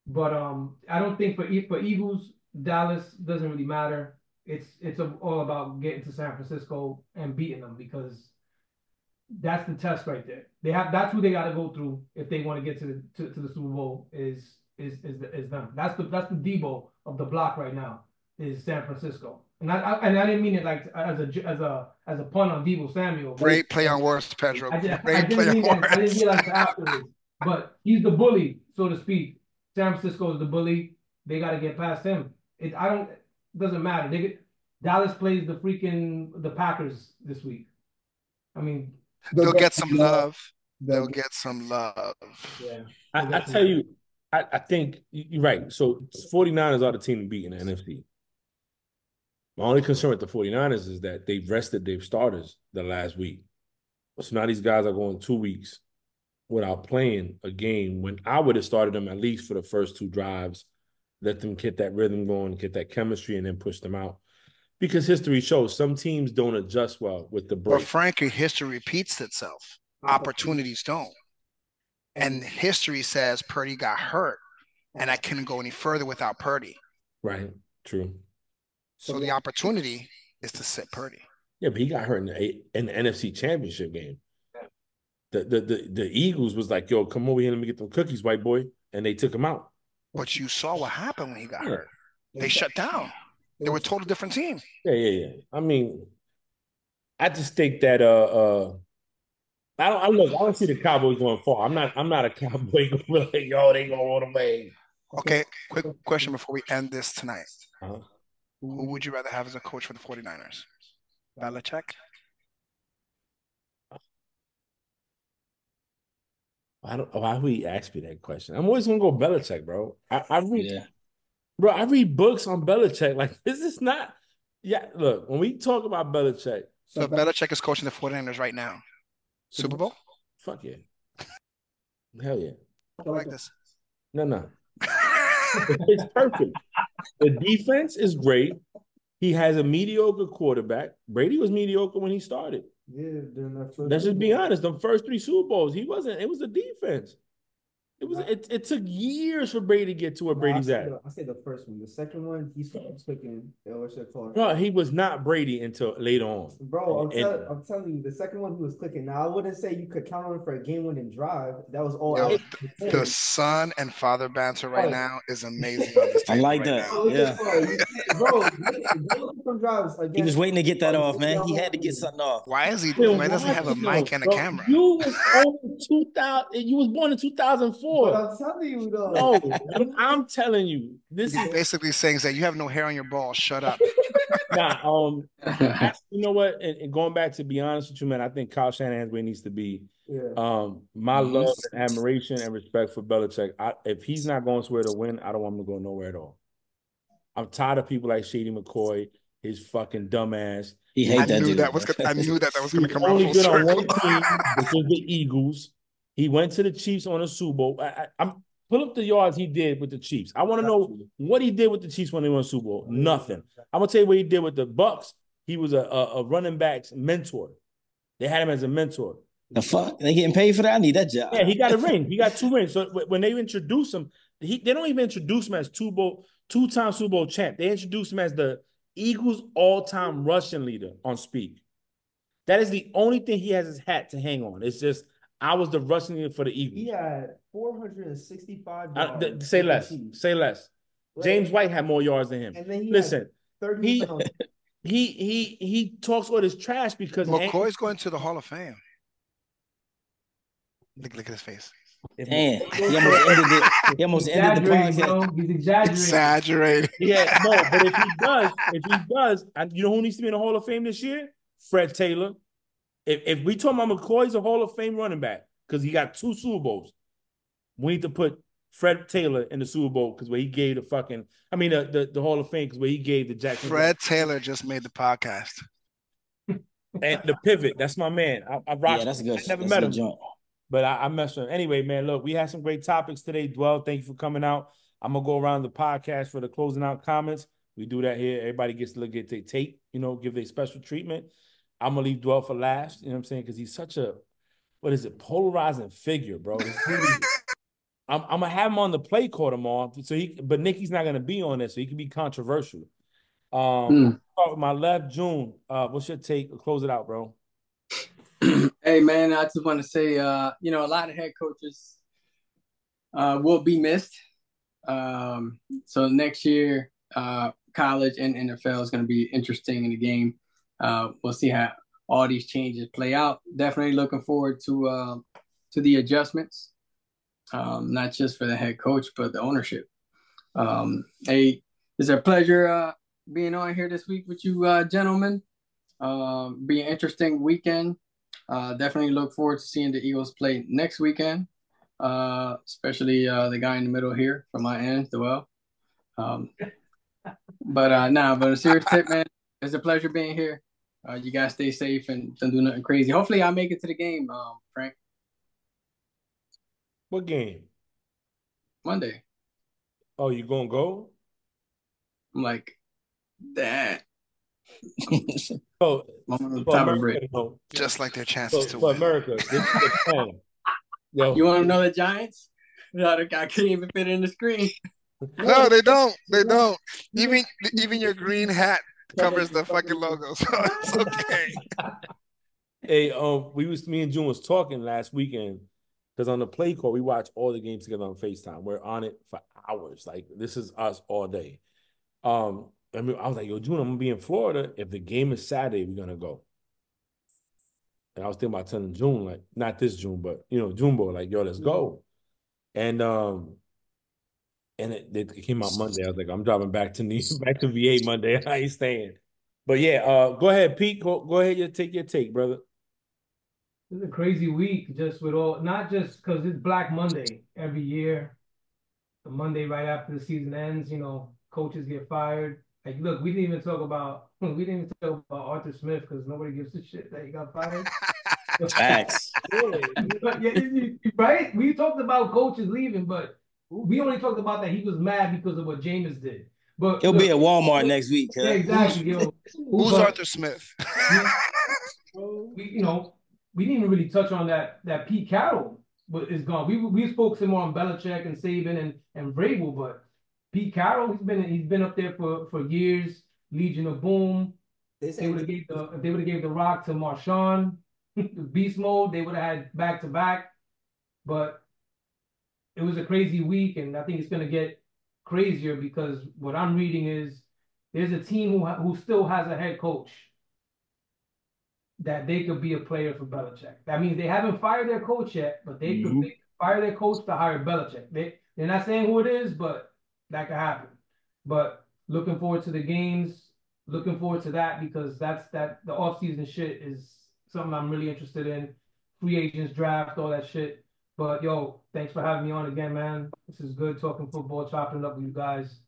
[SPEAKER 4] But um I don't think for for Eagles, Dallas doesn't really matter. It's it's all about getting to San Francisco and beating them because that's the test right there. They have that's who they got to go through if they want to get to the to, to the Super Bowl is is is is them. That's the that's the Deebo of the block right now is San Francisco. And I, I and I didn't mean it like as a as a as a pun on Deebo Samuel.
[SPEAKER 2] Great play on words, Pedro.
[SPEAKER 4] I, did,
[SPEAKER 2] Great
[SPEAKER 4] I
[SPEAKER 2] play
[SPEAKER 4] didn't
[SPEAKER 2] on
[SPEAKER 4] mean that, I didn't mean afterwards. But he's the bully, so to speak. San Francisco is the bully. They got to get past him. It I don't doesn't matter. They get Dallas plays the freaking the Packers this week. I mean,
[SPEAKER 2] They'll get some love. They'll get some love.
[SPEAKER 4] yeah.
[SPEAKER 1] I, I tell you, I, I think you're right. So 49ers are the team to beat in the NFC. My only concern with the 49ers is that they've rested their starters the last week. So now these guys are going two weeks without playing a game when I would have started them at least for the first two drives, let them get that rhythm going, get that chemistry, and then push them out. Because history shows some teams don't adjust well with the break.
[SPEAKER 2] But frankly, history repeats itself. Opportunities don't. And history says Purdy got hurt, and I couldn't go any further without Purdy.
[SPEAKER 1] Right. True.
[SPEAKER 2] So the opportunity is to sit Purdy.
[SPEAKER 1] Yeah, but he got hurt in the, in the NFC Championship game. The, the the the Eagles was like, "Yo, come over here, let me get them cookies, white boy," and they took him out.
[SPEAKER 2] But you saw what happened when he got
[SPEAKER 1] Yeah.
[SPEAKER 2] hurt. They shut down. They were a total different team.
[SPEAKER 1] Yeah, yeah, yeah. I mean, I just think that uh uh I don't I look, I don't see the Cowboys going far. I'm not I'm not a cowboy like, yo, they go all the way.
[SPEAKER 2] Okay, quick question before we end this tonight.
[SPEAKER 1] Uh-huh.
[SPEAKER 2] Who would you rather have as a coach for the 49ers? Belichick?
[SPEAKER 1] I don't why would he ask me that question? I'm always gonna go Belichick, bro. I, I read
[SPEAKER 3] Yeah.
[SPEAKER 1] bro, I read books on Belichick. Like this is not yeah, look, when we talk about Belichick,
[SPEAKER 2] So if Belichick is coaching the 49ers right now, Super Bowl?
[SPEAKER 1] fuck yeah. Hell yeah.
[SPEAKER 2] I like this.
[SPEAKER 1] No, no. it's perfect. The defense is great. He has a mediocre quarterback. Brady was mediocre when he started.
[SPEAKER 6] Yeah, that
[SPEAKER 1] Let's just be honest. The first three Super Bowls, he wasn't. It was the defense. It was. It, it took years for Brady to get to where
[SPEAKER 6] No,
[SPEAKER 1] Brady's
[SPEAKER 6] I
[SPEAKER 1] at.
[SPEAKER 6] say the, I say the first one. The second one, he started clicking. It was your call.
[SPEAKER 1] Bro, he was not Brady until later on.
[SPEAKER 6] Bro, I'm,
[SPEAKER 1] And-
[SPEAKER 6] tell, I'm telling you, the second one he was clicking. Now I wouldn't say you could count on him for a game-winning drive. That was all.
[SPEAKER 2] Yo,
[SPEAKER 6] out.
[SPEAKER 2] The son and father banter right
[SPEAKER 6] Oh.
[SPEAKER 2] now is amazing. on this
[SPEAKER 3] I like
[SPEAKER 2] right
[SPEAKER 3] that.
[SPEAKER 2] now.
[SPEAKER 3] Yeah.
[SPEAKER 6] bro, bro, look at- go look at some drives
[SPEAKER 3] He was waiting to get that off, man. He had to get something off.
[SPEAKER 2] Why is he?
[SPEAKER 1] Then
[SPEAKER 2] Why doesn't he have a mic and a
[SPEAKER 1] bro,
[SPEAKER 2] camera?
[SPEAKER 1] You was on two thousand. You was born in two thousand
[SPEAKER 6] But. I'm telling you though.
[SPEAKER 1] No, I'm, I'm telling you, this
[SPEAKER 2] He's
[SPEAKER 1] is
[SPEAKER 2] basically saying that you have no hair on your balls. Shut up.
[SPEAKER 1] nah. Um, you know what? And, and going back to be honest with you, man, I think Kyle Shanahan's where he needs to be.
[SPEAKER 6] Yeah.
[SPEAKER 1] Um, my love and admiration and respect for Belichick. I, if he's not going somewhere to win, I don't want him to go nowhere at all. I'm tired of people like Shady McCoy, his fucking dumbass.
[SPEAKER 3] He hate
[SPEAKER 2] I
[SPEAKER 3] that
[SPEAKER 2] knew
[SPEAKER 3] dude.
[SPEAKER 2] that was. I knew that that was going to come out.
[SPEAKER 1] only
[SPEAKER 2] full
[SPEAKER 1] good on one team, which was the Eagles. He went to the Chiefs on a Super Bowl. I, I, I'm pull up the yards he did with the Chiefs. I want to know what he did with the Chiefs when they won the Super Bowl. Nothing. I'm gonna tell you what he did with the Bucks. He was a, a, a running backs mentor. They had him as a mentor.
[SPEAKER 3] The fuck? They getting paid for that? I need that job.
[SPEAKER 1] Yeah, he got a ring. He got two rings. So when they introduce him, he they don't even introduce him as two bowl, two-time Super Bowl champ. They introduce him as the Eagles all-time rushing leader on speak. That is the only thing he has his hat to hang on. It's just I was the rushing leader for the Eagles.
[SPEAKER 6] He had 465
[SPEAKER 1] I, th- say less. Say less. James White had more yards than him. Listen, he, he he he talks all this trash because
[SPEAKER 2] McCoy's going to the Hall of Fame. Look, look at his face.
[SPEAKER 3] Damn, he almost ended it. He almost ended the podcast.
[SPEAKER 4] He's exaggerating.
[SPEAKER 2] Exaggerating.
[SPEAKER 1] Yeah, no, but if he does, if he does, and you know who needs to be in the Hall of Fame this year? Fred Taylor. If if we talk about McCoy's a Hall of Fame running back because he got two Super Bowls, we need to put Fred Taylor in the Super Bowl because where he gave the fucking, I mean the the, the Hall of Fame because where he gave the Jackson.
[SPEAKER 2] Fred Taylor just made the podcast.
[SPEAKER 1] and the pivot, that's my man. I, I rock.
[SPEAKER 3] Yeah, that's a good.
[SPEAKER 1] I never
[SPEAKER 3] that's
[SPEAKER 1] met him.
[SPEAKER 3] joint.
[SPEAKER 1] But I, I messed with him. Anyway, man, look, we had some great topics today. Duell, thank you for coming out. I'm gonna go around the podcast for the closing out comments. We do that here. Everybody gets to look at their tape, you know, give their special treatment. I'm gonna leave Duell for last, you know what I'm saying? Because he's such a what is it, polarizing figure, bro. I'm, I'm, gonna have him on the play court tomorrow. So he but Nikki's not gonna be on this, so he can be controversial. Um mm. start with my left, June. Uh, what's your take? Close it out, bro.
[SPEAKER 5] hey man, I just want to say, uh, you know, a lot of head coaches uh, will be missed. Um, so next year, uh, college and NFL is going to be interesting in the game. Uh, we'll see how all these changes play out. Definitely looking forward to uh, to the adjustments, um, not just for the head coach but the ownership. Um, hey, it's a pleasure uh, being on here this week with you, uh, gentlemen. Um, be an interesting weekend. Uh, definitely look forward to seeing the Eagles play next weekend, uh, especially uh, the guy in the middle here from my end, Duell. Um, but uh, nah, but a serious tip, man. It's a pleasure being here. Uh, you guys stay safe and don't do nothing crazy. Hopefully, I make it to the game, um, Frank.
[SPEAKER 1] What game?
[SPEAKER 5] Monday.
[SPEAKER 1] Oh, you gonna go?
[SPEAKER 5] I'm like, that.
[SPEAKER 1] oh,
[SPEAKER 2] for America, no. just like their chances
[SPEAKER 1] for,
[SPEAKER 2] to
[SPEAKER 1] for
[SPEAKER 2] win.
[SPEAKER 1] America, this is the plan. Yo,
[SPEAKER 5] You want to know the Giants? No, the guy couldn't even fit in the screen.
[SPEAKER 2] No, they don't. They don't. Even even your green hat covers the fucking logo, so it's okay.
[SPEAKER 1] Hey, um, we was me and June was talking last weekend because on the play call we watch all the games together on Facetime. We're on it for hours. Like this is us all day. Um, I mean, I was like, yo, June, I'm gonna be in Florida. If the game is Saturday, we're gonna go. And I was thinking about telling June, like, not this June, but you know, June boy, like, yo, let's go. And um, and it, it came out Monday. I was like, I'm driving back to New back to VA Monday. I ain't staying. But yeah, uh, go ahead, Pete. Go, go ahead, you take your take, brother.
[SPEAKER 4] It's a crazy week, just with all not just because it's Black Monday every year. The Monday right after the season ends, you know, coaches get fired. Like, look, we didn't even talk about we didn't even talk about Arthur Smith because nobody gives a shit that he got fired.
[SPEAKER 3] Facts.
[SPEAKER 4] yeah, right? We talked about coaches leaving, but we only talked about that he was mad because of what Jameis did. But
[SPEAKER 3] He'll
[SPEAKER 4] look,
[SPEAKER 3] be at Walmart next week.
[SPEAKER 4] Yeah, exactly. Yo.
[SPEAKER 2] Who's
[SPEAKER 4] But-
[SPEAKER 2] Arthur Smith?
[SPEAKER 4] we, you know, we didn't even really touch on that that Pete Carroll but is gone. We we spoke some more on Belichick and Saban and and Vrabel, but Pete Carroll, he's been he's been up there for for years. Legion of Boom.
[SPEAKER 6] They
[SPEAKER 4] They would have gave the if they would have gave the Rock to Marshawn, Beast Mode. They would have had back to back, but it was a crazy week, and I think it's gonna get crazier because what I'm reading is there's a team who who still has a head coach that they could be a player for Belichick. That means they haven't fired their coach yet, but they could
[SPEAKER 1] Mhm.
[SPEAKER 4] could fire their coach to hire Belichick. They they're not saying who it is, but that could happen. But looking forward to the games, looking forward to that because that's that the offseason shit is something I'm really interested in. Free agents draft, all that shit. But yo, thanks for having me on again, man. This is good talking football, chopping it up with you guys.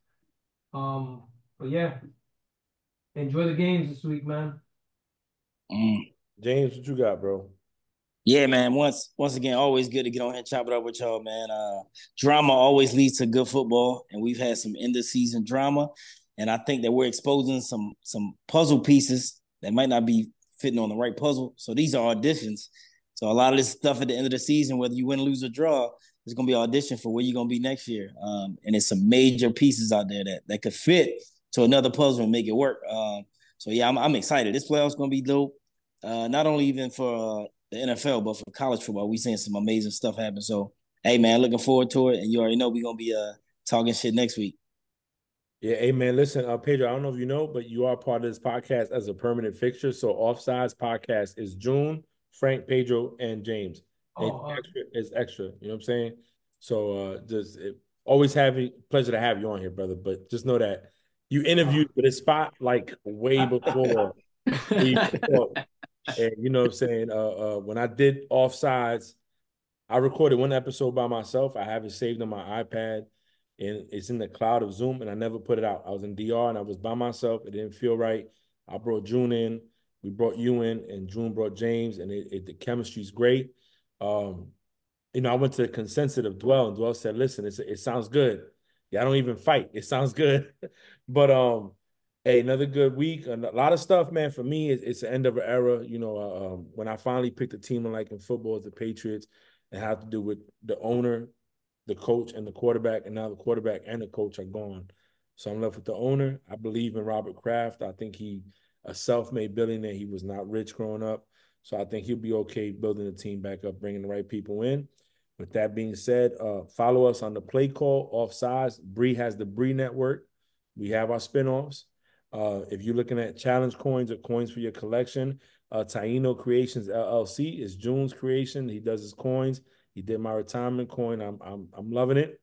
[SPEAKER 4] Um, but yeah, enjoy the games this week, man.
[SPEAKER 3] Mm.
[SPEAKER 1] James, what you got, bro?
[SPEAKER 3] Yeah, man. Once once again, always good to get on here and chop it up with y'all, man. Uh, drama always leads to good football, and we've had some end of season drama, and I think that we're exposing some some puzzle pieces that might not be fitting on the right puzzle. So these are auditions So a lot of this stuff at the end of the season, whether you win, lose, or draw, is going to be audition for where you're going to be next year. Um, and it's some major pieces out there that that could fit to another puzzle and make it work. Um, so yeah, I'm, I'm excited. This playoff's going to be dope. Uh, not only even for uh, the NFL, but for college football, we seeing some amazing stuff happen. So hey, man, looking forward to it. And you already know we're going to be uh talking shit next week.
[SPEAKER 1] Yeah, hey man, listen, uh, Pedro, I don't know if you know, but you are part of this podcast as a permanent fixture. So Offsides podcast is June, Frank, Pedro, and James. Oh, it's extra, it's extra. You know what I'm saying? So uh just it, always having pleasure to have you on here, brother. But just know that you interviewed for this spot like way before. and you know what I'm saying? Uh, uh when I did offsides, I recorded one episode by myself. I have it saved on my iPad and it's in the cloud of Zoom, and I never put it out. I was in DR and I was by myself. It didn't feel right. I brought June in. We brought you in, and June brought James, and it, it the chemistry's great. Um, you know, I went to the consensus of Duell, and Duell said, "Listen, it sounds good. Yeah, I don't even fight. It sounds good." but um, hey, another good week. A lot of stuff, man. For me, it's, it's the end of an era. You know, uh, um, when I finally picked a team I like in football, the Patriots, it had to do with the owner the coach and the quarterback, and now the quarterback and the coach are gone. So I'm left with the owner. I believe in Robert Kraft. I think he a self-made billionaire. He was not rich growing up, so I think he'll be okay building the team back up, bringing the right people in. With that being said, uh, follow us on the play call offsides. Bree has the Bree Network. We have our spinoffs. Uh, if you're looking at challenge coins or coins for your collection, uh, Taino Creations LLC is June's creation. He does his coins. He did my retirement coin. I'm I'm I'm loving it.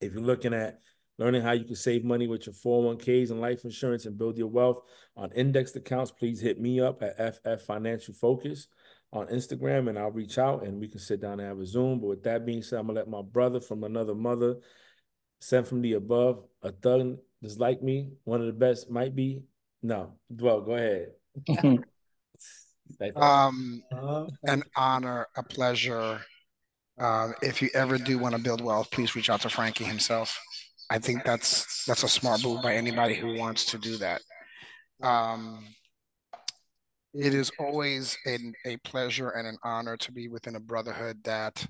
[SPEAKER 1] If you're looking at learning how you can save money with your 401ks and life insurance and build your wealth on indexed accounts, please hit me up at FF Financial Focus on Instagram and I'll reach out and we can sit down and have a Zoom. But with that being said, I'm gonna let my brother from another mother sent from the above, a thug just like me, one of the best might be. No, well, go ahead.
[SPEAKER 2] um, an honor, a pleasure uh, if you ever do want to build wealth, please reach out to Frankie himself. I think that's that's a smart move by anybody who wants to do that. Um, it is always a, a pleasure and an honor to be within a brotherhood that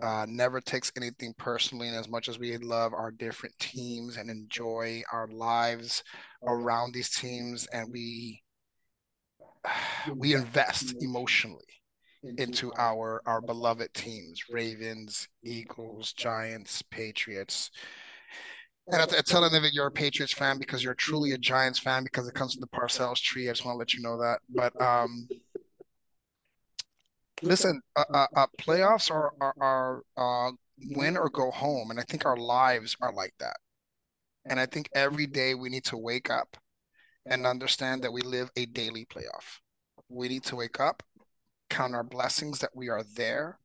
[SPEAKER 2] uh, never takes anything personally. And as much as we love our different teams and enjoy our lives around these teams, and we we invest emotionally into our our beloved teams ravens eagles giants patriots and I, I tell them that you're a Patriots fan because you're truly a Giants fan because it comes from the Parcells tree. I just want to let you know that. But um, listen, uh, uh, uh, playoffs are are, are uh, win or go home, and I think our lives are like that. And I think every day we need to wake up and understand that we live a daily playoff. We need to wake up count our blessings that we are there,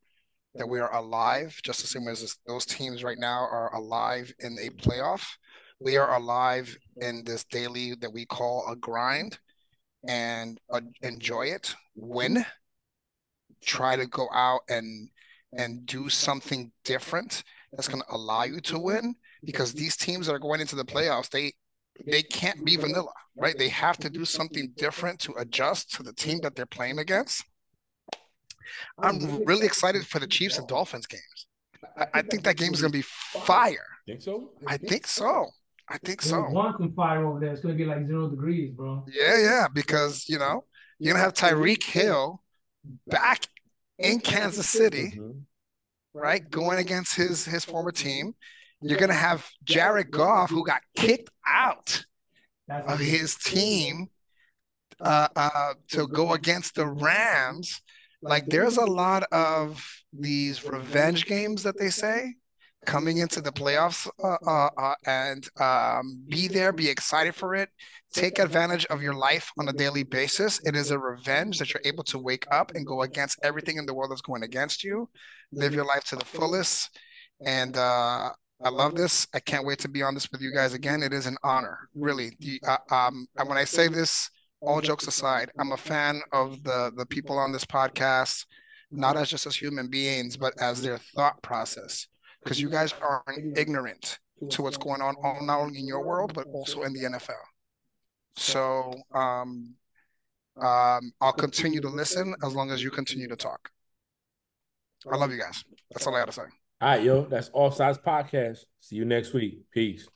[SPEAKER 2] that we are alive, just the same as those teams right now are alive in a playoff. We are alive in this daily that we call a grind and uh, enjoy it, win, try to go out and and do something different that's going to allow you to win because these teams that are going into the playoffs they they can't be vanilla right they have to do something different to adjust to the team that they're playing against I'm really excited for the Chiefs and Dolphins games. I, I think that game is going to be fire.
[SPEAKER 1] Think so?
[SPEAKER 2] I think so. I think so.
[SPEAKER 4] Want some fire over there? It's going to be like zero degrees, bro.
[SPEAKER 2] Yeah, yeah, because you know you're going to have Tyreek Hill back in Kansas City, mm-hmm. right, going against his his former team. You're going to have Jared Goff, who got kicked out of his team uh, uh, to go against the Rams like there's a lot of these revenge games that they say coming into the playoffs uh, uh, uh, and um, be there, be excited for it, take advantage of your life on a daily basis. It is a revenge that you're able to wake up and go against everything in the world that's going against you, live your life to the fullest. And uh, I love this. I can't wait to be on this with you guys again. It is an honor, really. Uh, um, when I say this, all jokes aside, I'm a fan of the the people on this podcast, not as just as human beings, but as their thought process. Because you guys aren't ignorant to what's going on, all, not only in your world but also in the NFL. So um, um, I'll continue to listen as long as you continue to talk. I love you guys. That's all I got to say.
[SPEAKER 1] All right, yo. That's Offsides Podcast. See you next week. Peace.